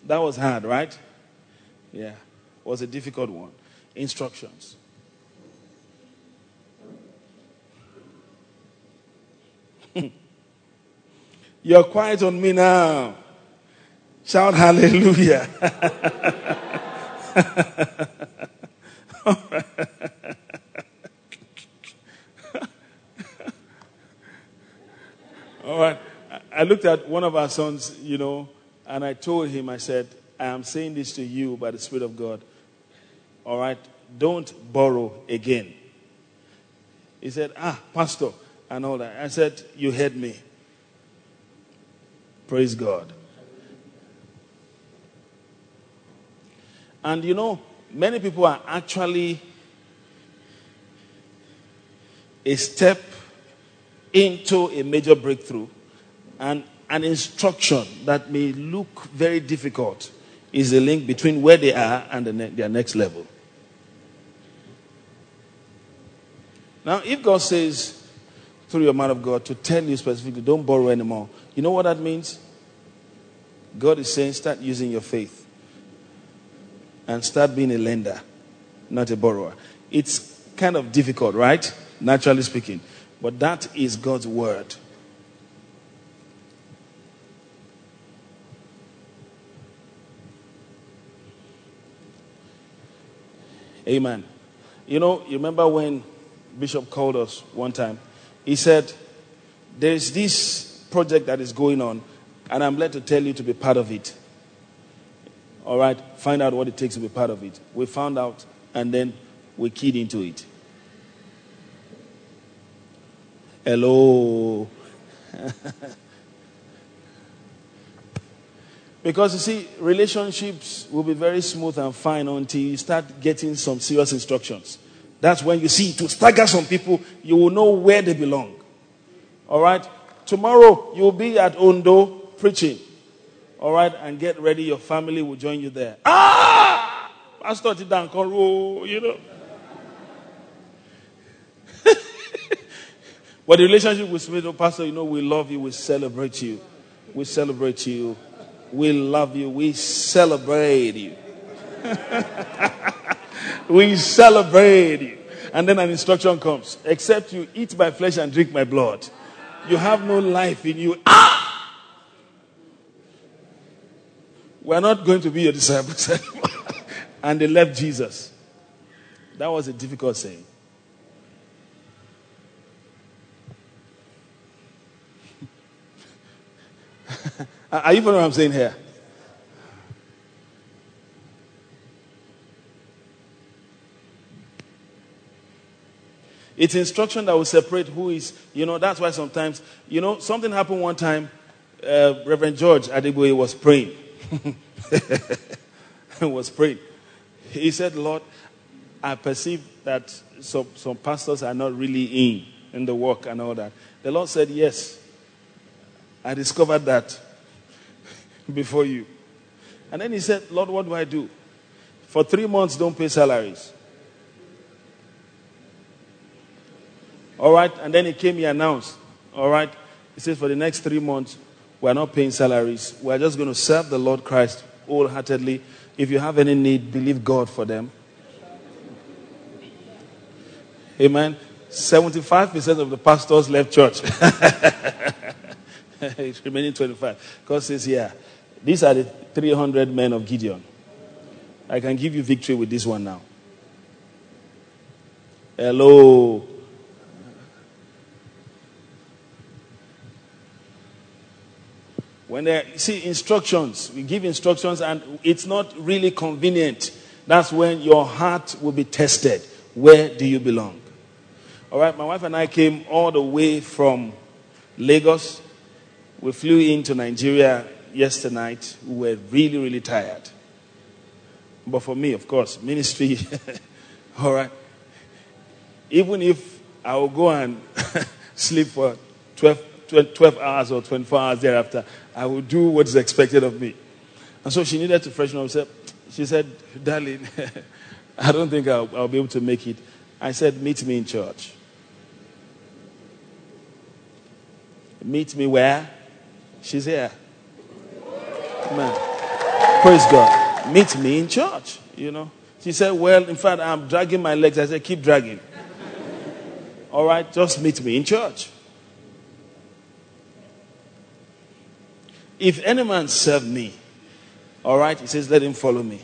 That was hard, right? Yeah, was a difficult one. Instructions. You're quiet on me now. Shout hallelujah. All right. I looked at one of our sons, you know, and I told him, I said, I am saying this to you by the Spirit of God. All right. Don't borrow again. He said, Ah, Pastor, and all that. I said, You heard me. Praise God. And you know, many people are actually a step into a major breakthrough and an instruction that may look very difficult is the link between where they are and the ne- their next level. Now, if God says through your man of God to tell you specifically, don't borrow anymore, you know what that means? God is saying, start using your faith and start being a lender, not a borrower. It's kind of difficult, right? Naturally speaking. But that is God's word. Amen. You know, you remember when Bishop called us one time? He said, There's this project that is going on, and I'm glad to tell you to be part of it. All right, find out what it takes to be part of it. We found out, and then we keyed into it. Hello. because you see, relationships will be very smooth and fine until you start getting some serious instructions. That's when you see to stagger some people, you will know where they belong. All right? Tomorrow, you'll be at Ondo preaching. All right? And get ready, your family will join you there. Ah! Pastor Tidankoro, you know. But the relationship with spiritual pastor, you know, we love you, we celebrate you. We celebrate you. We love you. We celebrate you. we celebrate you. And then an instruction comes except you eat my flesh and drink my blood, you have no life in you. Ah! We're not going to be your disciples anymore. and they left Jesus. That was a difficult saying. Are you following what I'm saying here? It's instruction that will separate who is, you know, that's why sometimes, you know, something happened one time. Uh, Reverend George Adeboye was praying. was praying. He said, Lord, I perceive that some, some pastors are not really in, in the work and all that. The Lord said, Yes. I discovered that before you. And then he said, Lord, what do I do? For three months, don't pay salaries. All right. And then he came, he announced, All right. He said, For the next three months, we're not paying salaries. We're just going to serve the Lord Christ wholeheartedly. If you have any need, believe God for them. Amen. 75% of the pastors left church. it's remaining 25. God says, Yeah, these are the 300 men of Gideon. I can give you victory with this one now. Hello. When they see instructions, we give instructions and it's not really convenient. That's when your heart will be tested. Where do you belong? All right, my wife and I came all the way from Lagos. We flew into Nigeria yesterday night. We were really, really tired. But for me, of course, ministry, all right. Even if I will go and sleep for 12, 12 hours or 24 hours thereafter, I will do what is expected of me. And so she needed to freshen up. She said, Darling, I don't think I'll, I'll be able to make it. I said, Meet me in church. Meet me where? She's here. Amen. Praise God. Meet me in church, you know. She said, Well, in fact, I'm dragging my legs. I said, Keep dragging. All right, just meet me in church. If any man serve me, all right, he says, Let him follow me.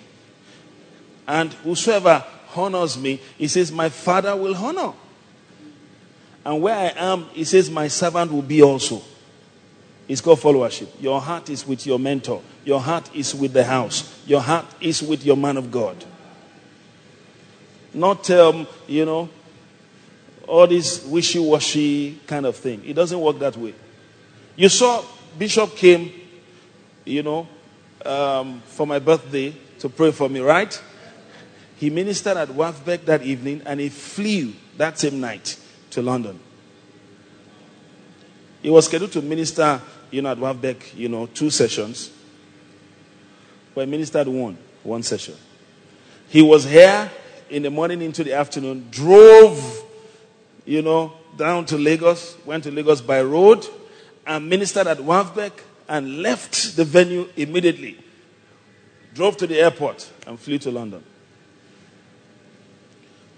And whosoever honors me, he says, My father will honor. And where I am, he says, My servant will be also. It's called followership. Your heart is with your mentor. Your heart is with the house. Your heart is with your man of God. Not, um, you know, all this wishy washy kind of thing. It doesn't work that way. You saw Bishop came, you know, um, for my birthday to pray for me, right? He ministered at WAFBEC that evening and he flew that same night to London. He was scheduled to minister, you know, at WAFBEC, you know, two sessions. But he ministered one, one session. He was here in the morning into the afternoon, drove, you know, down to Lagos, went to Lagos by road, and ministered at WAFBEC and left the venue immediately. Drove to the airport and flew to London.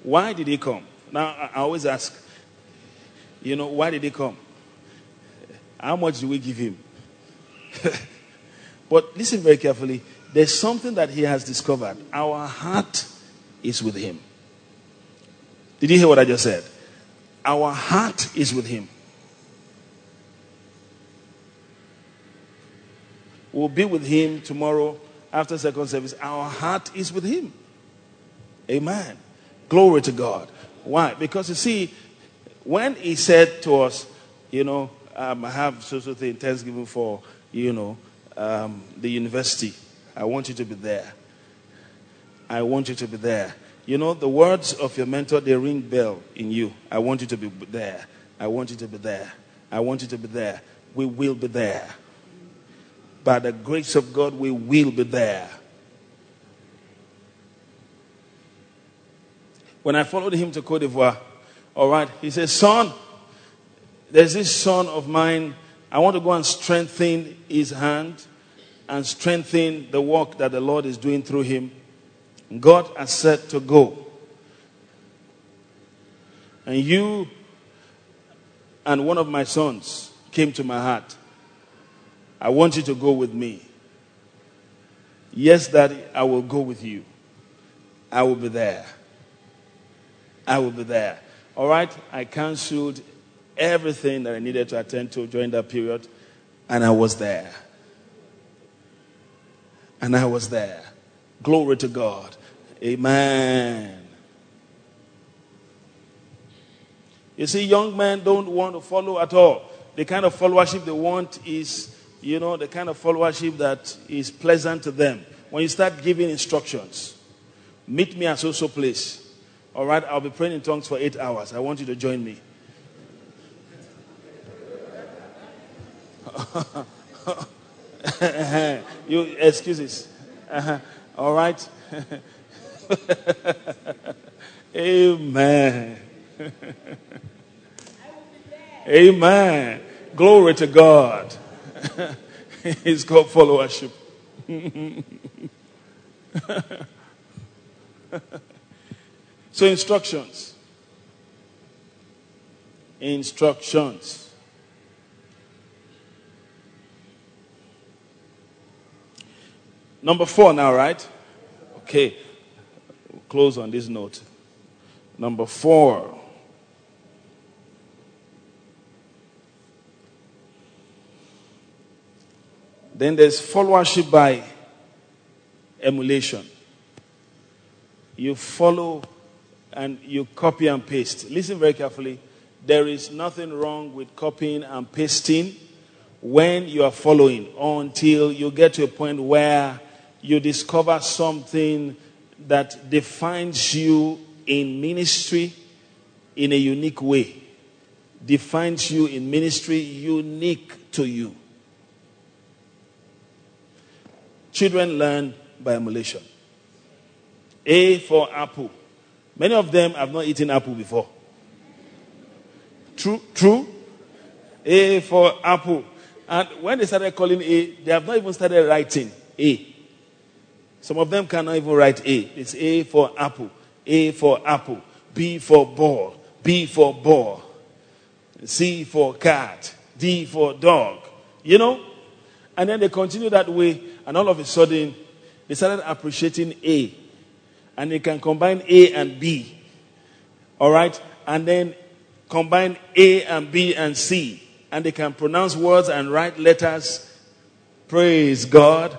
Why did he come? Now, I always ask, you know, why did he come? How much do we give him? but listen very carefully. There's something that he has discovered. Our heart is with him. Did you hear what I just said? Our heart is with him. We'll be with him tomorrow after second service. Our heart is with him. Amen. Glory to God. Why? Because you see, when he said to us, you know, um, I have social thing, Thanksgiving for, you know, um, the university. I want you to be there. I want you to be there. You know, the words of your mentor, they ring bell in you. I want you to be there. I want you to be there. I want you to be there. We will be there. By the grace of God, we will be there. When I followed him to Cote d'Ivoire, all right. He says, Son, there's this son of mine. I want to go and strengthen his hand and strengthen the work that the Lord is doing through him. God has said to go. And you and one of my sons came to my heart. I want you to go with me. Yes, Daddy, I will go with you. I will be there. I will be there. All right, I canceled everything that I needed to attend to during that period, and I was there. And I was there. Glory to God. Amen. You see, young men don't want to follow at all. The kind of followership they want is, you know, the kind of followership that is pleasant to them. When you start giving instructions, meet me at so so place. All right, I'll be praying in tongues for eight hours. I want you to join me. you excuses. Uh-huh. All right. Amen. Amen. Glory to God. it's called followership. So, instructions. Instructions. Number four now, right? Okay. We'll close on this note. Number four. Then there's followership by emulation. You follow and you copy and paste. Listen very carefully. There is nothing wrong with copying and pasting when you are following until you get to a point where you discover something that defines you in ministry in a unique way. Defines you in ministry unique to you. Children learn by emulation. A for apple. Many of them have not eaten apple before. True, true. A for apple. And when they started calling A, they have not even started writing A. Some of them cannot even write A. It's A for apple, A for apple, B for ball, B for ball, C for cat, D for dog. You know? And then they continue that way, and all of a sudden, they started appreciating A. And they can combine A and B. All right? And then combine A and B and C. And they can pronounce words and write letters. Praise God.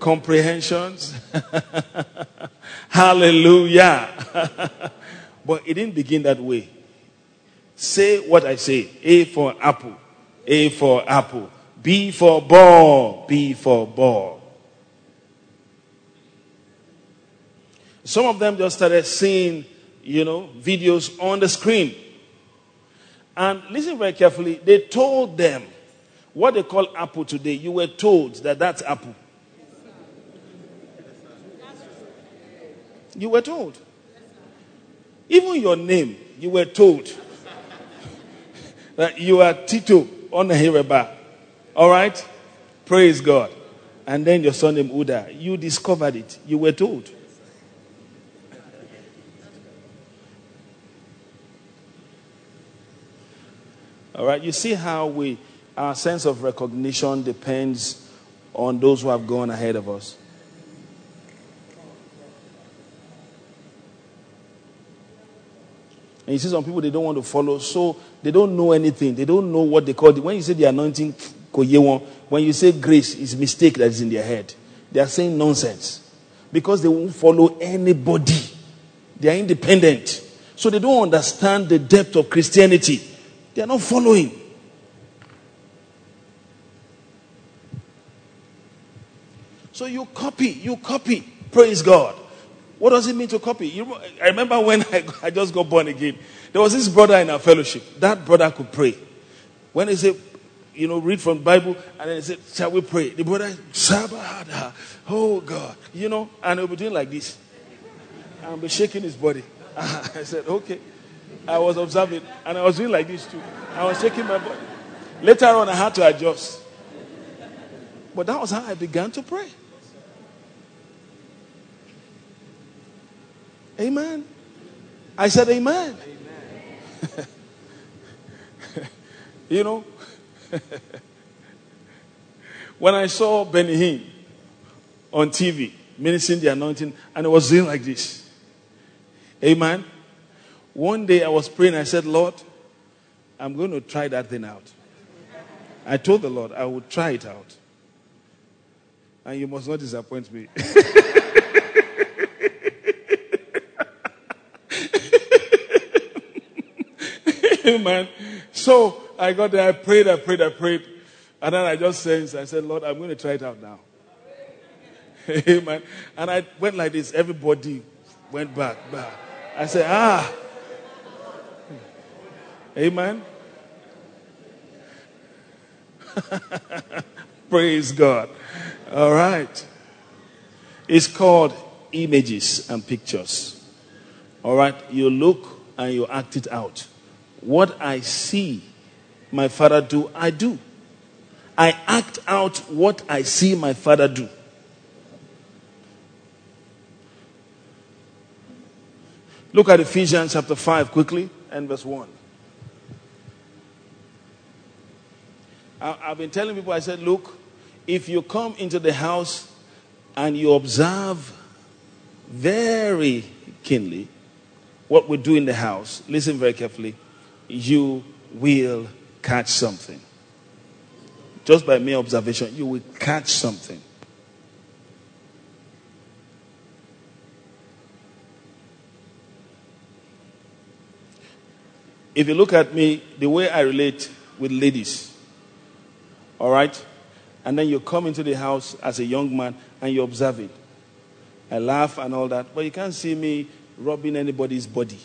Comprehensions. Hallelujah. but it didn't begin that way. Say what I say A for apple. A for apple. B for ball. B for ball. Some of them just started seeing, you know, videos on the screen. And listen very carefully. They told them what they call apple today. You were told that that's apple. You were told. Even your name, you were told that you are Tito on the Hereba. All right? Praise God. And then your son name Uda. You discovered it. You were told. All right, you see how we our sense of recognition depends on those who have gone ahead of us. And you see some people they don't want to follow, so they don't know anything. They don't know what they call it. When you say the anointing, when you say grace, it's mistake that is in their head. They are saying nonsense. Because they won't follow anybody. They are independent. So they don't understand the depth of Christianity. They are not following. So you copy, you copy. Praise God. What does it mean to copy? You, I remember when I, I just got born again. There was this brother in our fellowship. That brother could pray. When he said, you know, read from the Bible, and then he said, Shall we pray? The brother, Sabbath, oh God, you know, and he'll be doing like this. And be shaking his body. I said, Okay. I was observing, and I was doing like this too. I was shaking my body. Later on, I had to adjust. But that was how I began to pray. Amen. I said, Amen. amen. you know, when I saw Benny Hinn on TV ministering the anointing, and it was doing like this. Amen. One day I was praying, I said, Lord, I'm going to try that thing out. I told the Lord I would try it out. And you must not disappoint me. Amen. So I got there, I prayed, I prayed, I prayed. And then I just sensed, I said, Lord, I'm going to try it out now. Amen. And I went like this. Everybody went back, back. I said, ah, Amen. Praise God. All right. It's called images and pictures. All right. You look and you act it out. What I see my father do, I do. I act out what I see my father do. Look at Ephesians chapter 5 quickly and verse 1. I've been telling people, I said, look, if you come into the house and you observe very keenly what we do in the house, listen very carefully, you will catch something. Just by mere observation, you will catch something. If you look at me, the way I relate with ladies, all right? And then you come into the house as a young man and you observe it. I laugh and all that, but you can't see me rubbing anybody's body.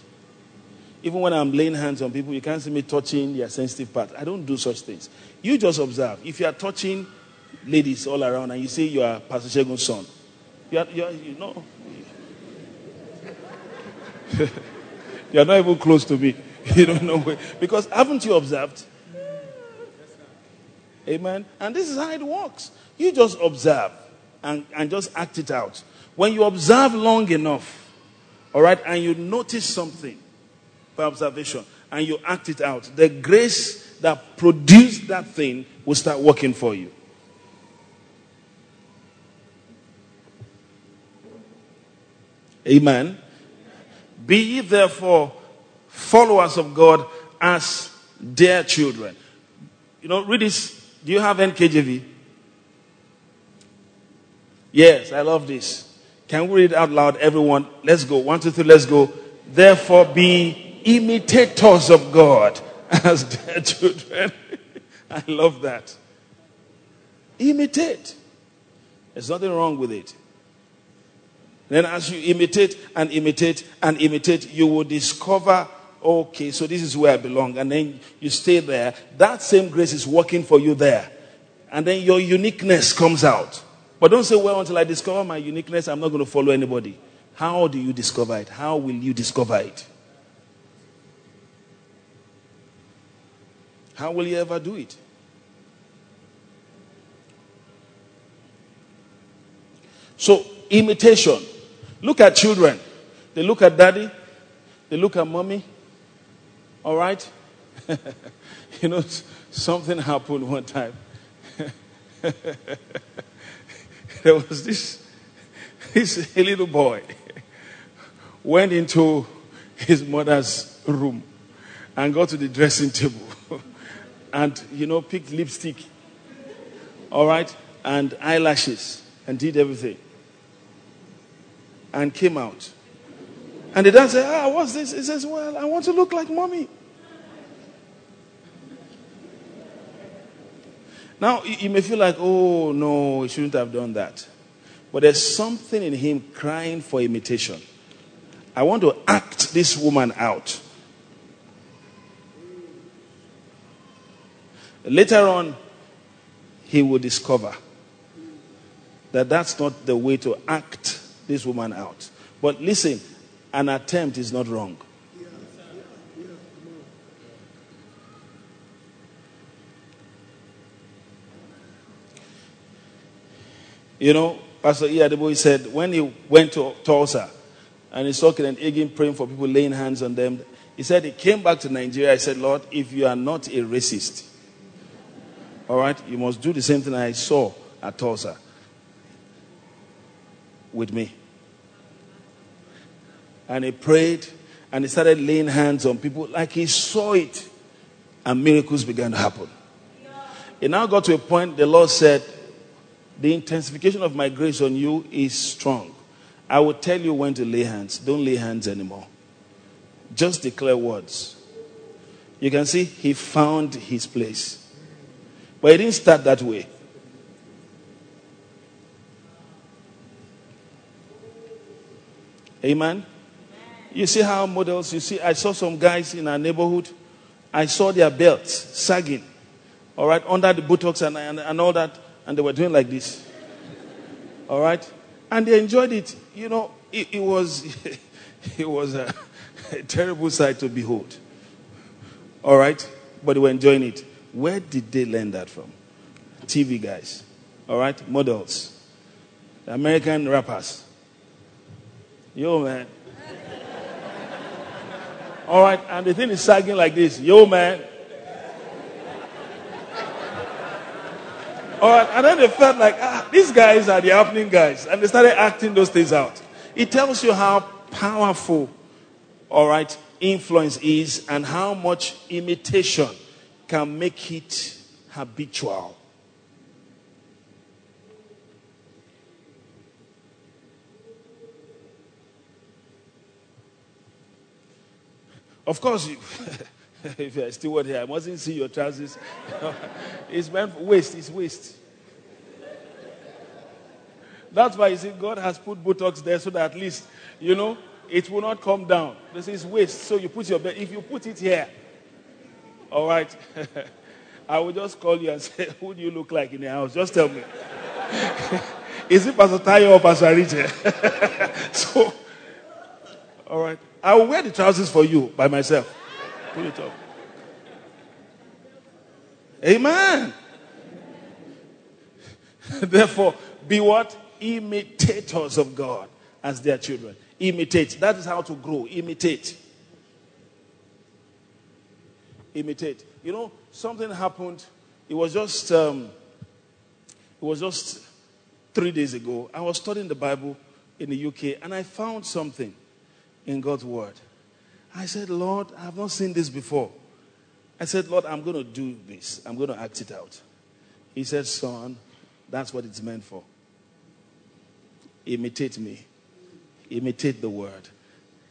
Even when I'm laying hands on people, you can't see me touching their sensitive part. I don't do such things. You just observe. If you are touching ladies all around and you say you are Pastor Segun's son, you, are, you, are, you know, you are not even close to me. You don't know where. Because haven't you observed? Amen. And this is how it works. You just observe and, and just act it out. When you observe long enough, all right, and you notice something by observation and you act it out, the grace that produced that thing will start working for you. Amen. Be ye therefore followers of God as dear children. You know, read this. Do you have NKJV? Yes, I love this. Can we read out loud, everyone? Let's go. One, two, three, let's go. Therefore, be imitators of God as dear children. I love that. Imitate. There's nothing wrong with it. Then, as you imitate and imitate and imitate, you will discover okay, so this is where I belong. And then you stay there. That same grace is working for you there. And then your uniqueness comes out. But don't say, well, until I discover my uniqueness, I'm not going to follow anybody. How do you discover it? How will you discover it? How will you ever do it? So, imitation. Look at children. They look at daddy, they look at mommy. All right? you know, something happened one time. there was this, this little boy went into his mother's room and got to the dressing table and, you know, picked lipstick, all right, and eyelashes and did everything and came out. And the dad said, Ah, what's this? He says, Well, I want to look like mommy. Now, you may feel like, oh, no, he shouldn't have done that. But there's something in him crying for imitation. I want to act this woman out. Later on, he will discover that that's not the way to act this woman out. But listen, an attempt is not wrong. You know, Pastor Adeboye said when he went to Tulsa and he saw Kenneth Hagin praying for people, laying hands on them, he said he came back to Nigeria. I said, Lord, if you are not a racist, all right, you must do the same thing I saw at Tulsa with me. And he prayed and he started laying hands on people like he saw it, and miracles began to happen. It now got to a point the Lord said, The intensification of my grace on you is strong. I will tell you when to lay hands. Don't lay hands anymore. Just declare words. You can see he found his place. But he didn't start that way. Amen. You see how models, you see, I saw some guys in our neighborhood. I saw their belts sagging, all right, under the buttocks and, and, and all that. And they were doing like this. All right? And they enjoyed it. You know, it, it was, it was a, a terrible sight to behold. All right? But they were enjoying it. Where did they learn that from? TV guys. All right? Models. American rappers. Yo, man. All right, and the thing is sagging like this. Yo, man. All right, and then they felt like, ah, these guys are the happening guys. And they started acting those things out. It tells you how powerful, all right, influence is and how much imitation can make it habitual. Of course, if you're a steward here, I mustn't see your trousers. it's meant for waist, it's waist. That's why you see, God has put buttocks there so that at least, you know, it will not come down. This is waist. So you put your if you put it here, all right, I will just call you and say, Who do you look like in the house? Just tell me. is it Pastor Tayo or Pastor Richard? so, all right. I will wear the trousers for you by myself. Put it up. Amen. Therefore, be what? imitators of God as their children. Imitate. That is how to grow. Imitate. Imitate. You know, something happened. It was just um, it was just three days ago. I was studying the Bible in the UK and I found something in God's word. I said, Lord, I have not seen this before. I said, Lord, I'm going to do this. I'm going to act it out. He said, Son, that's what it's meant for. Imitate me, imitate the word.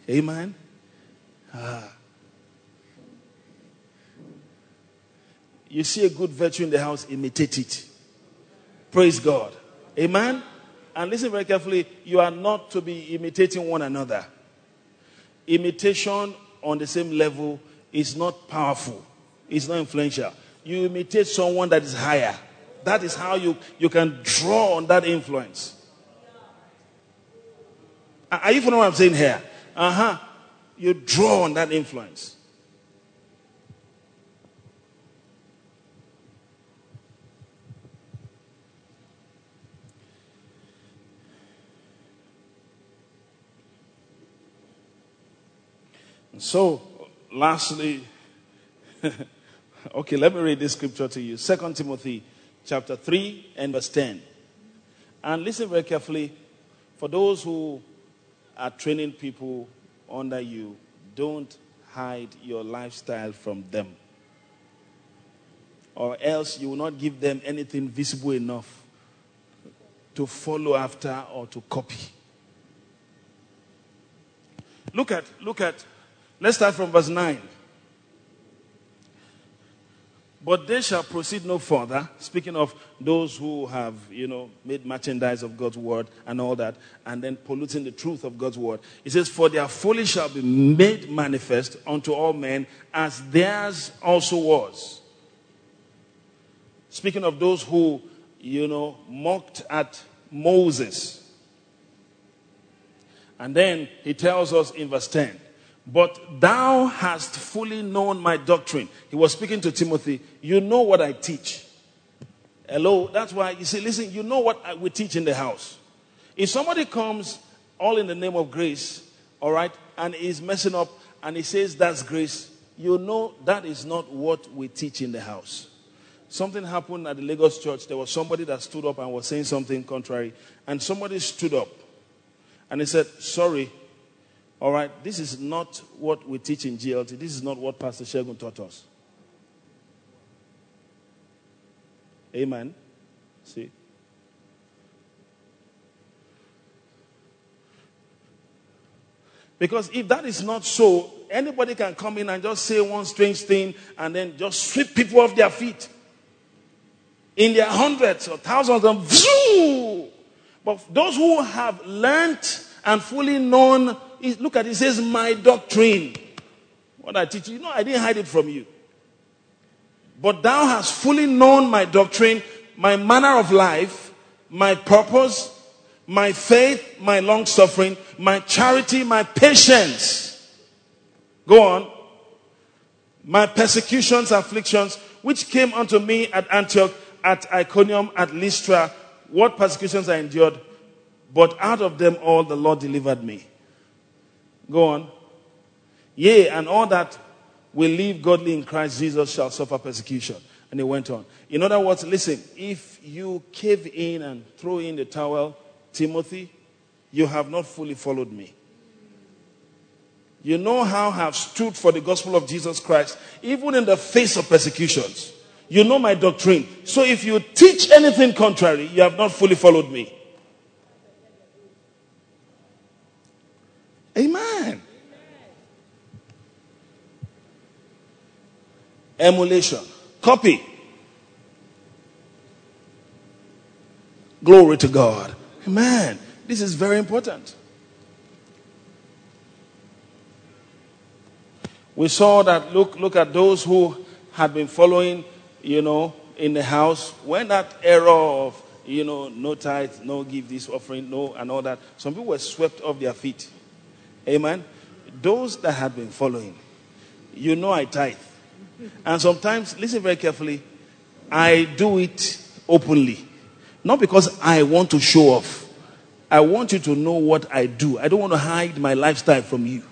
Amen. Ah. You see a good virtue in the house, imitate it. Praise God. Amen. And listen very carefully you are not to be imitating one another. Imitation on the same level is not powerful, it's not influential. You imitate someone that is higher. That is how you, you can draw on that influence. Are you following what I'm saying here? Uh huh. You draw on that influence. So, lastly, okay, let me read this scripture to you. Second Timothy chapter 3 and verse 10. And listen very carefully. For those who are training people under you, don't hide your lifestyle from them. Or else you will not give them anything visible enough to follow after or to copy. Look at, look at Let's start from verse 9. But they shall proceed no further. Speaking of those who have, you know, made merchandise of God's word and all that, and then polluting the truth of God's word. It says, For their folly shall be made manifest unto all men, as theirs also was. Speaking of those who, you know, mocked at Moses. And then he tells us in verse 10 but thou hast fully known my doctrine. He was speaking to Timothy. You know what I teach. Hello? That's why you see, listen, you know what I, we teach in the house. If somebody comes all in the name of grace, all right, and is messing up and he says that's grace, you know that is not what we teach in the house. Something happened at the Lagos church. There was somebody that stood up and was saying something contrary, and somebody stood up and he said, Sorry, all right, this is not what we teach in GLT. This is not what Pastor Segun taught us. Amen. See? Because if that is not so, anybody can come in and just say one strange thing and then just sweep people off their feet. In their hundreds or thousands of them. But those who have learned and fully known look at it, says, My doctrine. What I teach you, you know, I didn't hide it from you. But thou hast fully known my doctrine, my manner of life, my purpose, my faith, my long suffering, my charity, my patience. Go on. My persecutions, afflictions, which came unto me at Antioch, at Iconium, at Lystra, what persecutions I endured, but out of them all the Lord delivered me. Go on. Yea, and all that will live godly in Christ Jesus shall suffer persecution. And he went on. In other words, listen, if you cave in and throw in the towel, Timothy, you have not fully followed me. You know how I have stood for the gospel of Jesus Christ, even in the face of persecutions. You know my doctrine. So if you teach anything contrary, you have not fully followed me. Amen. Emulation. Copy. Glory to God. Amen. This is very important. We saw that look look at those who had been following, you know, in the house when that error of you know no tithe, no give this offering, no and all that. Some people were swept off their feet. Amen. Those that have been following, you know I tithe. And sometimes, listen very carefully, I do it openly. Not because I want to show off. I want you to know what I do. I don't want to hide my lifestyle from you.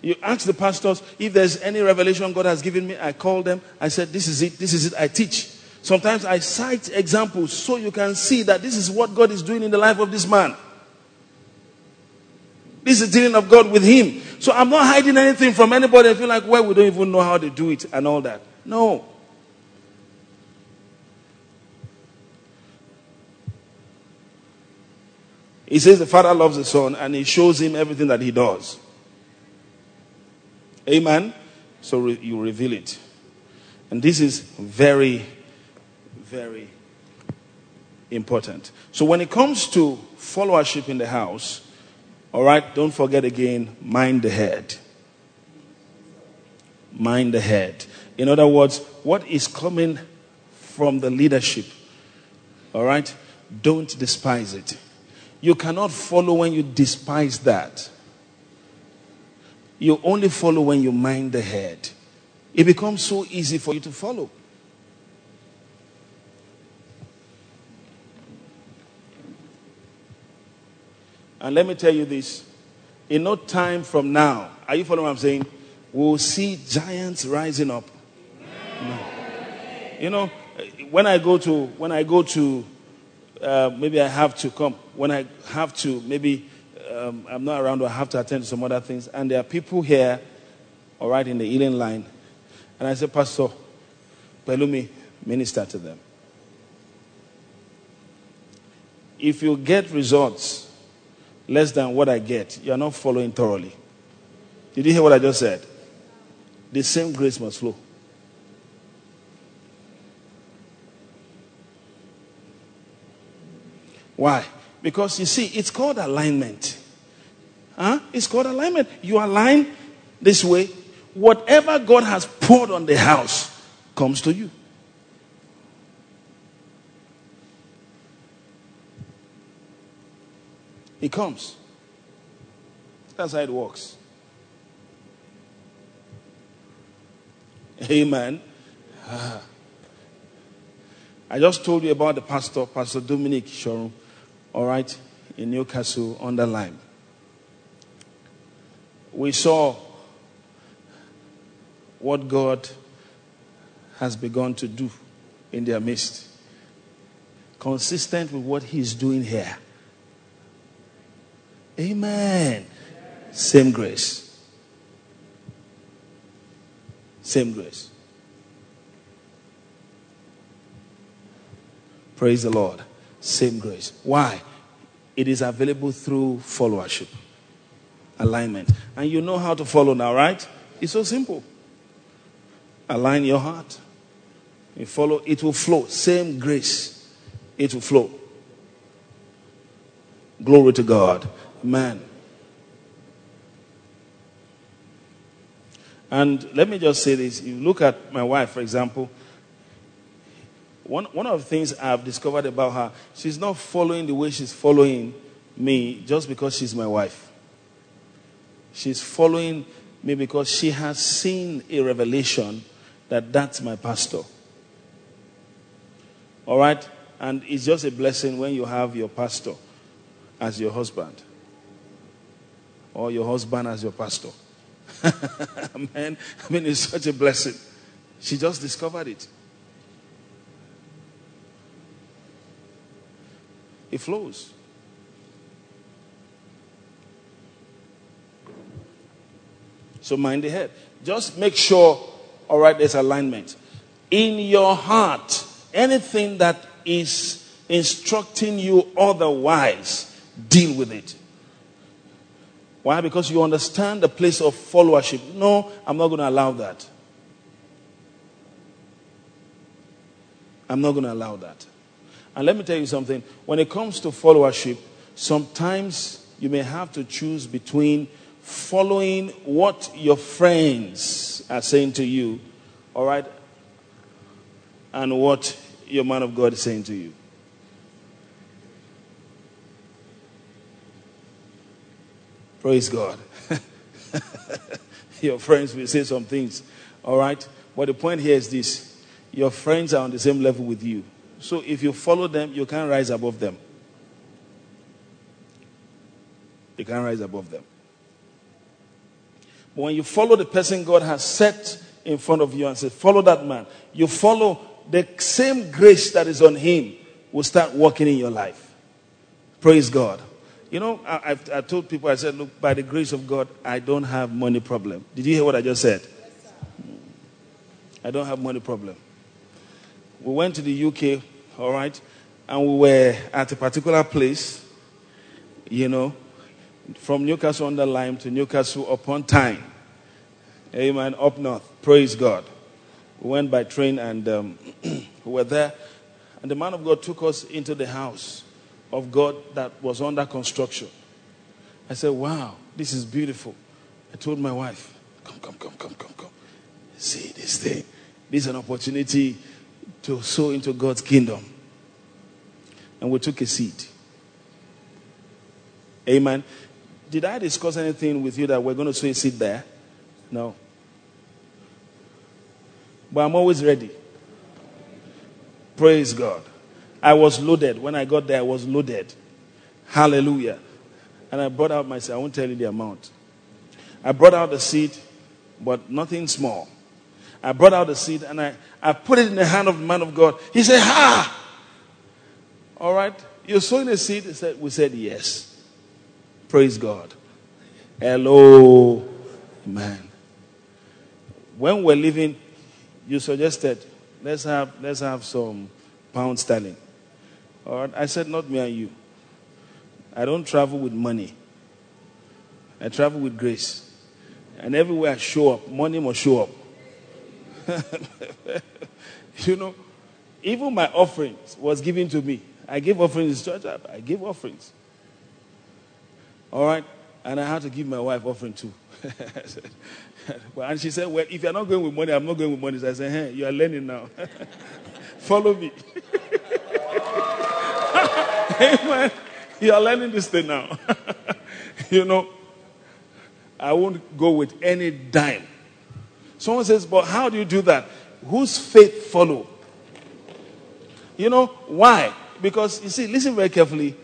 You ask the pastors if there's any revelation God has given me. I call them. I said, This is it. This is it. I teach. Sometimes I cite examples so you can see that this is what God is doing in the life of this man. This is dealing of God with him. So I'm not hiding anything from anybody. I feel like, well, we don't even know how they do it and all that. No. He says the Father loves the Son and he shows him everything that he does. Amen. So re- you reveal it. And this is very, very important. So when it comes to followership in the house, all right, don't forget again, mind the head. Mind the head. In other words, what is coming from the leadership, all right, don't despise it. You cannot follow when you despise that. You only follow when you mind the head. It becomes so easy for you to follow. And let me tell you this in no time from now, are you following what I'm saying? We'll see giants rising up. No. You know, when I go to, when I go to, uh, maybe I have to come, when I have to, maybe um, I'm not around or I have to attend to some other things. And there are people here, all right, in the healing line. And I said, Pastor, Pelumi, minister to them. If you get results less than what I get, you are not following thoroughly. Did you hear what I just said? The same grace must flow. Why? Because you see, it's called alignment. Huh? It's called alignment. You align this way, whatever God has poured on the house comes to you. It comes. That's how it works. Amen. I just told you about the pastor, Pastor Dominic Shorum, all right, in Newcastle under Lyme we saw what God has begun to do in their midst, consistent with what He's doing here. Amen. Same grace. Same grace. Praise the Lord. Same grace. Why? It is available through followership alignment. And you know how to follow now, right? It's so simple. Align your heart. You follow, it will flow. Same grace. It will flow. Glory to God. Man. And let me just say this. You look at my wife, for example. One, one of the things I've discovered about her, she's not following the way she's following me just because she's my wife. She's following me because she has seen a revelation that that's my pastor. All right? And it's just a blessing when you have your pastor as your husband or your husband as your pastor. Man, I mean, it's such a blessing. She just discovered it. It flows. So mind the head. Just make sure, all right, there's alignment. In your heart, anything that is instructing you otherwise, deal with it. Why? Because you understand the place of followership. No, I'm not going to allow that. I'm not going to allow that. And let me tell you something. When it comes to followership, sometimes you may have to choose between following what your friends are saying to you, all right, and what your man of God is saying to you. Praise God. your friends will say some things, all right? But the point here is this your friends are on the same level with you. So if you follow them, you can't rise above them. You can't rise above them. But when you follow the person God has set in front of you and say, follow that man, you follow the same grace that is on him will start working in your life. Praise God. You know, I, have I told people, I said, look, by the grace of God, I don't have money problem. Did you hear what I just said? Yes, I don't have money problem. We went to the UK, all right, and we were at a particular place, you know, from Newcastle under Lyme to Newcastle upon Tyne. Amen. Up north. Praise God. We went by train and um, we were there. And the man of God took us into the house of God that was under construction. I said, Wow, this is beautiful. I told my wife, Come, come, come, come, come, come. See this thing. This is an opportunity to sow into God's kingdom. And we took a seat. Amen. Did I discuss anything with you that we're going to sow a seat there? No. But I'm always ready. Praise God. I was loaded. When I got there, I was loaded. Hallelujah. And I brought out my seed. I won't tell you the amount. I brought out the seed, but nothing small. I brought out the seed and I, I put it in the hand of the man of God. He said, Ha! All right. You're sowing a seed? We said yes. Praise God. Hello. Man. When we're leaving, you suggested let's have let's have some pound sterling. All right. I said, not me and you. I don't travel with money. I travel with grace. And everywhere I show up, money must show up. you know, even my offerings was given to me. I give offerings to church. I give offerings. All right? And I had to give my wife offering too. and she said, Well, if you're not going with money, I'm not going with money. So I said, Hey, you are learning now. Follow me. Amen. You are learning this thing now. you know, I won't go with any dime. Someone says, But how do you do that? Whose faith follow? You know, why? Because you see, listen very carefully.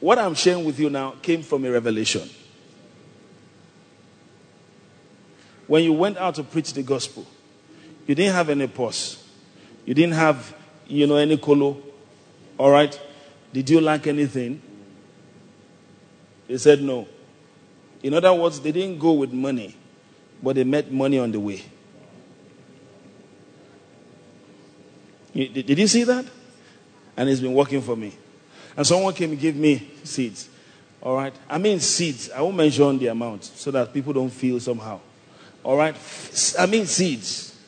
What I'm sharing with you now came from a revelation. When you went out to preach the gospel, you didn't have any purse. You didn't have, you know, any colo. All right? Did you lack anything? They said no. In other words, they didn't go with money, but they met money on the way. Did you see that? And it's been working for me. And someone came and gave me seeds. All right. I mean seeds. I won't mention the amount so that people don't feel somehow. All right. I mean seeds.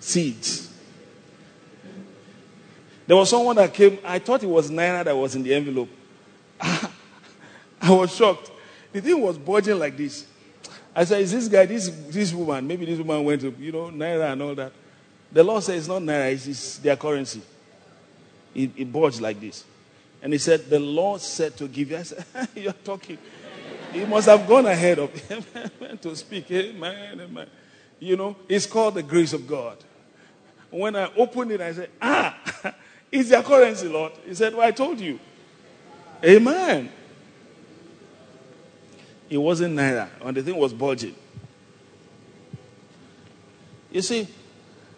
Seeds. There was someone that came. I thought it was Naira that was in the envelope. I was shocked. The thing was bulging like this. I said, Is this guy, this, this woman, maybe this woman went to, you know, Naira and all that. The law says it's not Naira, it's, it's their currency. It, it bulged like this. And he said, The Lord said to give you. I said, You're talking. He must have gone ahead of him to speak. Amen, amen. You know, it's called the grace of God. When I opened it, I said, Ah, it's your currency, Lord. He said, Well, I told you. Amen. It wasn't naira, and the thing was bulging. You see,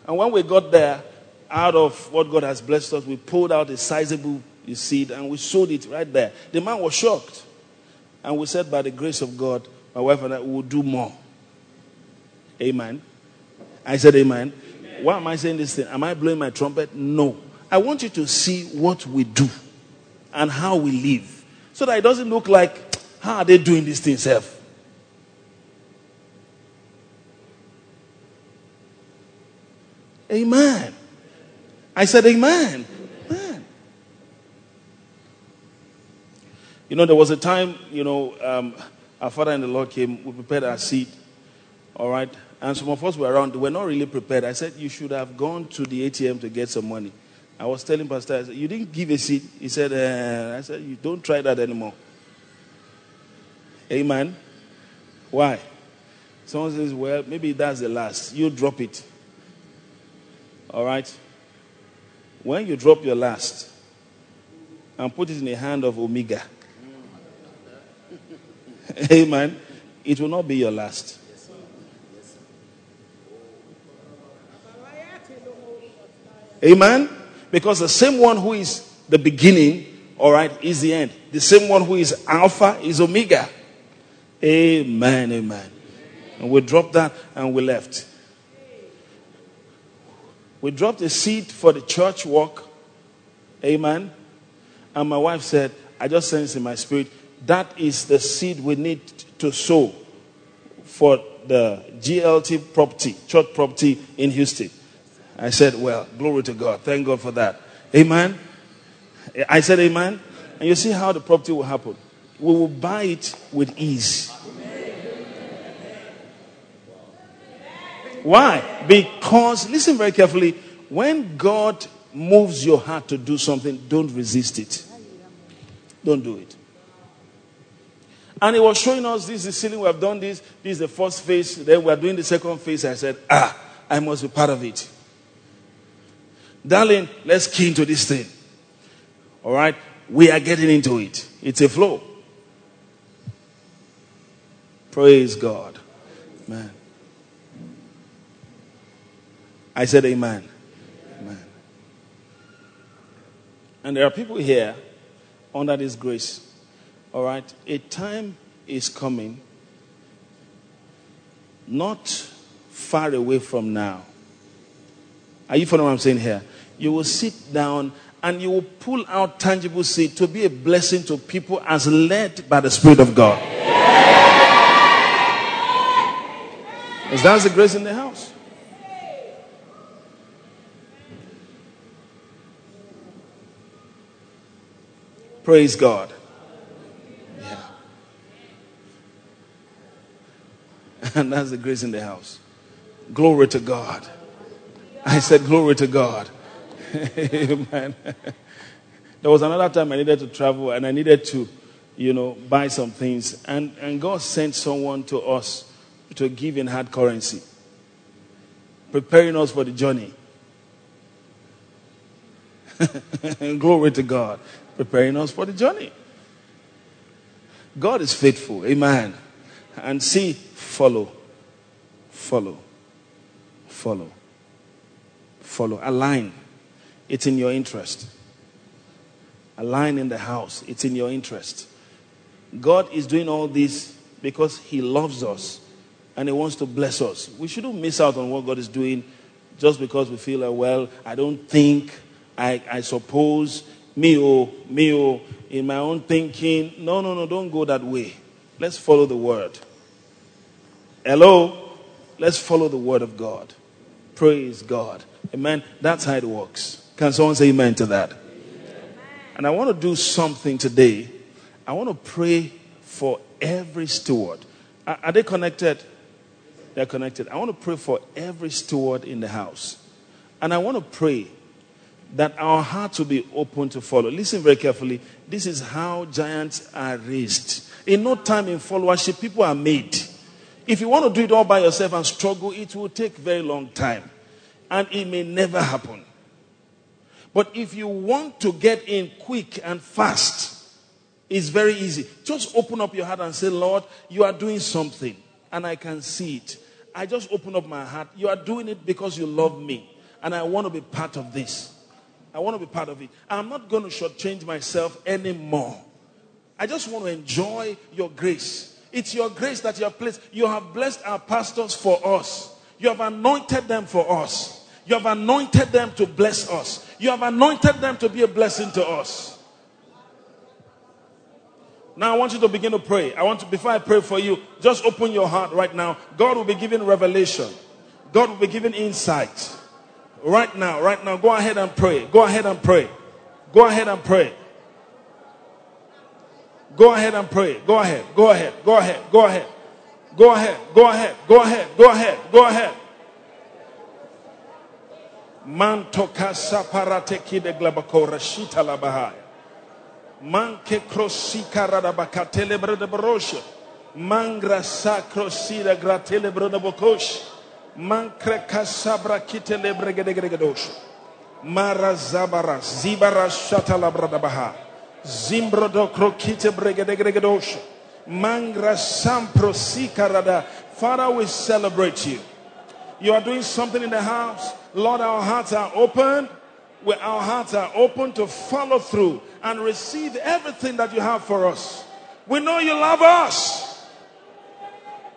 and when we got there, out of what God has blessed us, we pulled out a sizable you see and we showed it right there. The man was shocked. And we said, by the grace of God, my wife and I will do more. Amen. I said, Amen. amen. Why am I saying this thing? Am I blowing my trumpet? No. I want you to see what we do and how we live so that it doesn't look like, how are they doing this thing, self? Amen. I said, Amen. Amen. You know, there was a time, you know, um, our father in the Lord came, we prepared our seat, all right? And some of us were around, we were not really prepared. I said, You should have gone to the ATM to get some money. I was telling Pastor, I said, You didn't give a seat. He said, uh, I said, You don't try that anymore. Amen. Why? Someone says, Well, maybe that's the last. You drop it. All right? when you drop your last and put it in the hand of Omega, amen, it will not be your last. Amen? Because the same one who is the beginning, all right, is the end. The same one who is Alpha is Omega. Amen, amen. And we dropped that and we left. We dropped a seed for the church walk. Amen. And my wife said, I just sense in my spirit, that is the seed we need to sow for the GLT property, church property in Houston. I said, Well, glory to God. Thank God for that. Amen. I said, Amen. And you see how the property will happen. We will buy it with ease. Why? Because, listen very carefully, when God moves your heart to do something, don't resist it. Don't do it. And he was showing us this is the ceiling, we have done this, this is the first phase, then we are doing the second phase. I said, Ah, I must be part of it. Darling, let's key into this thing. All right? We are getting into it. It's a flow. Praise God. Man. I said, Amen. Amen. And there are people here under this grace. All right? A time is coming, not far away from now. Are you following what I'm saying here? You will sit down and you will pull out tangible seed to be a blessing to people as led by the Spirit of God. Is that the grace in the house? Praise God. Yeah. And that's the grace in the house. Glory to God. I said, Glory to God. Amen. There was another time I needed to travel and I needed to, you know, buy some things. And, and God sent someone to us to give in hard currency, preparing us for the journey. Glory to God preparing us for the journey. God is faithful. Amen. And see, follow, follow, follow, follow. Align. It's in your interest. Align in the house. It's in your interest. God is doing all this because He loves us and He wants to bless us. We shouldn't miss out on what God is doing just because we feel, like, well, I don't think, I, I suppose, me oh, me oh, in my own thinking. No, no, no, don't go that way. Let's follow the word. Hello? Let's follow the word of God. Praise God. Amen. That's how it works. Can someone say amen to that? And I want to do something today. I want to pray for every steward. Are, are they connected? They're connected. I want to pray for every steward in the house. And I want to pray that our hearts will be open to follow. Listen very carefully. This is how giants are raised. In no time in followership, people are made. If you want to do it all by yourself and struggle, it will take very long time. And it may never happen. But if you want to get in quick and fast, it's very easy. Just open up your heart and say, Lord, you are doing something, and I can see it. I just open up my heart. You are doing it because you love me, and I want to be part of this. I want to be part of it. I'm not going to shortchange myself anymore. I just want to enjoy your grace. It's your grace that you have placed. You have blessed our pastors for us. You have anointed them for us. You have anointed them to bless us. You have anointed them to be a blessing to us. Now I want you to begin to pray. I want to, before I pray for you, just open your heart right now. God will be giving revelation. God will be giving insight. Right now, right now, go ahead and pray. Go ahead and pray. Go ahead and pray. Go ahead and pray. Go ahead. Go ahead. Go ahead. Go ahead. Go ahead. Go ahead. Go ahead. Go ahead. Go ahead. Mantoka saparateki de glabako rashita labahaya. Manke krosika radabaka telebre de brosha. Mangra sakrosida gratelebre de bokosh. Mankre kasabra de gedegregedosh. Mara zabara zibara shata labradabaha. Zimbrodo krokite bregedegregedosh. Mangra sampro sikarada. Father, we celebrate you. You are doing something in the house. Lord, our hearts are open. Our hearts are open to follow through and receive everything that you have for us. We know you love us.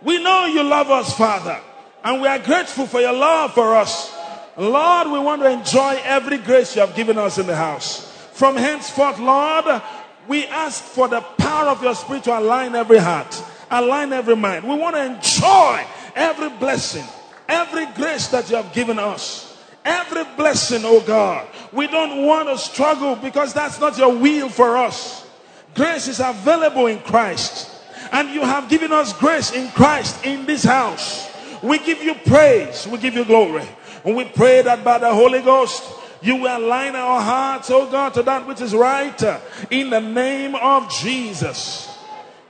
We know you love us, Father. And we are grateful for your love for us. Lord, we want to enjoy every grace you have given us in the house. From henceforth, Lord, we ask for the power of your spirit to align every heart, align every mind. We want to enjoy every blessing, every grace that you have given us. Every blessing, oh God. We don't want to struggle because that's not your will for us. Grace is available in Christ. And you have given us grace in Christ in this house. We give you praise. We give you glory. And we pray that by the Holy Ghost, you will align our hearts, oh God, to that which is right uh, in the name of Jesus.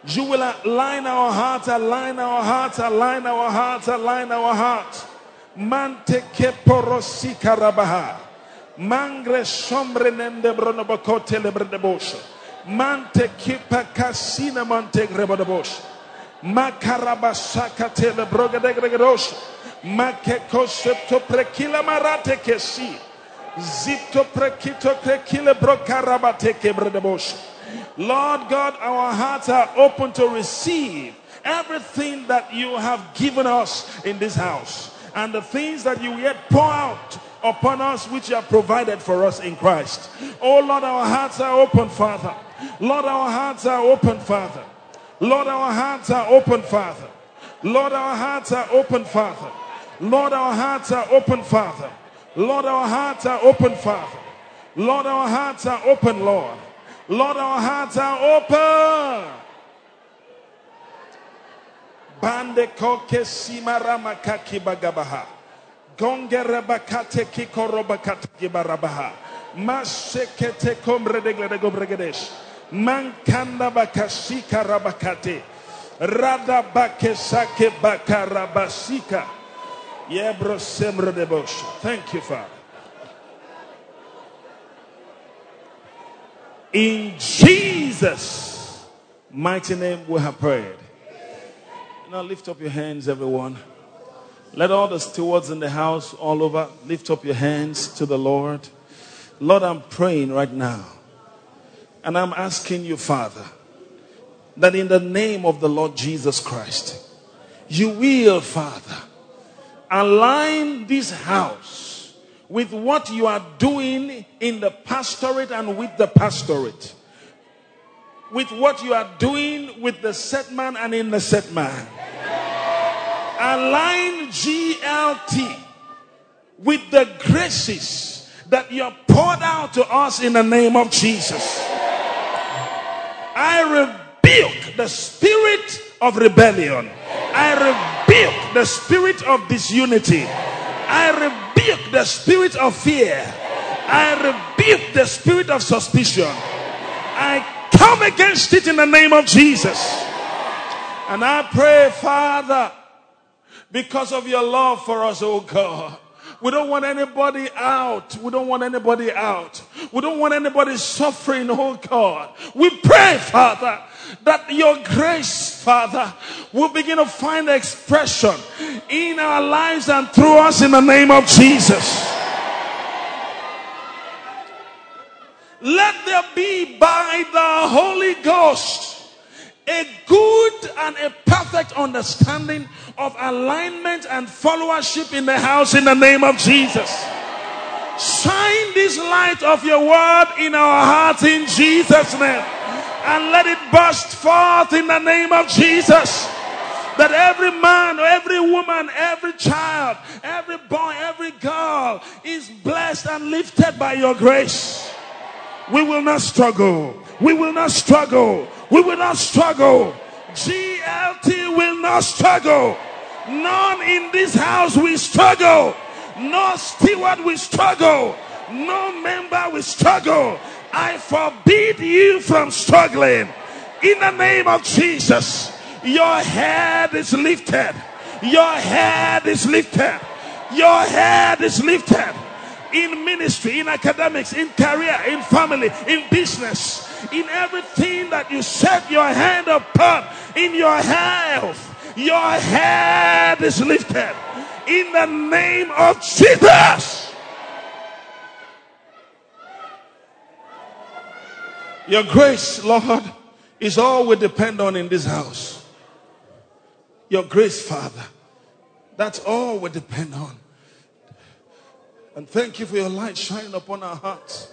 You will align our hearts, align our hearts, align our hearts, align our hearts. Mante ke porosi karabaha. Mangre sombre nende bronobokote lebredebosha. Mante kipa kasina mante grebodebosha. Makarabasaka tele brogadegregosha. Makekosepto prekila marate kesi. Zipto prekito prekile brokarabate kebredebosha. Lord God, our hearts are open to receive everything that you have given us in this house and the things that you yet pour out upon us, which you have provided for us in Christ. Oh Lord, our hearts are open, Father. Lord, our hearts are open, Father. Lord, our hearts are open, Father. Lord, our hearts are open, Father. Lord, our hearts are open, Father. Lord, our hearts are open, Father. Lord, our hearts are open, Lord. Lord, our hearts are open. Bande koke simara makaki bagabaha. Gongere bakate kikoro bakate gibarabaha. Masekete komre de gobregedesh. Mankanda bakashika rabakate. Rada bakesake bakarabasika. Yebro semro de bosh. Thank you, Father. In Jesus' mighty name we have prayed. Now lift up your hands, everyone. Let all the stewards in the house all over lift up your hands to the Lord. Lord, I'm praying right now. And I'm asking you, Father, that in the name of the Lord Jesus Christ, you will, Father, align this house with what you are doing in the pastorate and with the pastorate. With what you are doing with the set man and in the set man align GLT with the graces that you have poured out to us in the name of Jesus. I rebuke the spirit of rebellion. I rebuke the spirit of disunity. I rebuke the spirit of fear. I rebuke the spirit of suspicion. I come against it in the name of Jesus. And I pray, Father, because of your love for us, oh God. We don't want anybody out. We don't want anybody out. We don't want anybody suffering, oh God. We pray, Father, that your grace, Father, will begin to find expression in our lives and through us in the name of Jesus. Let there be by the Holy Ghost a good and a perfect understanding of alignment and followership in the house in the name of Jesus. Shine this light of your word in our hearts in Jesus' name. And let it burst forth in the name of Jesus. That every man, every woman, every child, every boy, every girl is blessed and lifted by your grace. We will not struggle. We will not struggle. We will not struggle. GLT will not struggle. None in this house will struggle. No steward will struggle. No member will struggle. I forbid you from struggling. In the name of Jesus, your head is lifted. Your head is lifted. Your head is lifted. In ministry, in academics, in career, in family, in business, in everything that you set your hand upon, in your health. Your head is lifted in the name of Jesus. Your grace, Lord, is all we depend on in this house. Your grace, Father. That's all we depend on. And thank you for your light shining upon our hearts,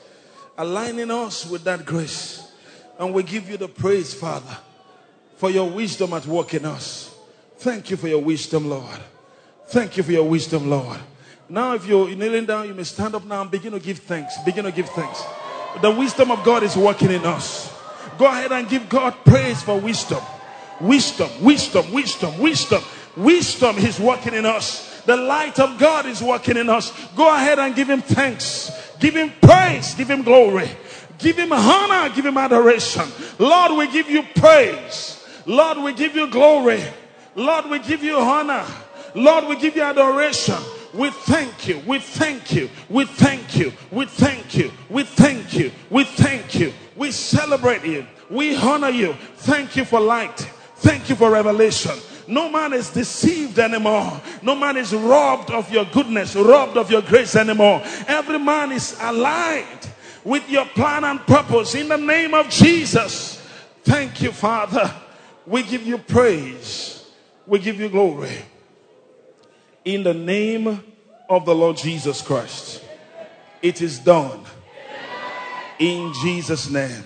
aligning us with that grace. And we give you the praise, Father, for your wisdom at work in us. Thank you for your wisdom, Lord. Thank you for your wisdom, Lord. Now, if you're kneeling down, you may stand up now and begin to give thanks. Begin to give thanks. The wisdom of God is working in us. Go ahead and give God praise for wisdom. Wisdom, wisdom, wisdom, wisdom. Wisdom is working in us. The light of God is working in us. Go ahead and give Him thanks. Give Him praise. Give Him glory. Give Him honor. Give Him adoration. Lord, we give you praise. Lord, we give you glory. Lord, we give you honor. Lord, we give you adoration. We thank you. We thank you. We thank you. We thank you. We thank you. We thank you. We celebrate you. We honor you. Thank you for light. Thank you for revelation. No man is deceived anymore. No man is robbed of your goodness, robbed of your grace anymore. Every man is aligned with your plan and purpose in the name of Jesus. Thank you, Father. We give you praise. We give you glory. In the name of the Lord Jesus Christ. It is done. In Jesus' name.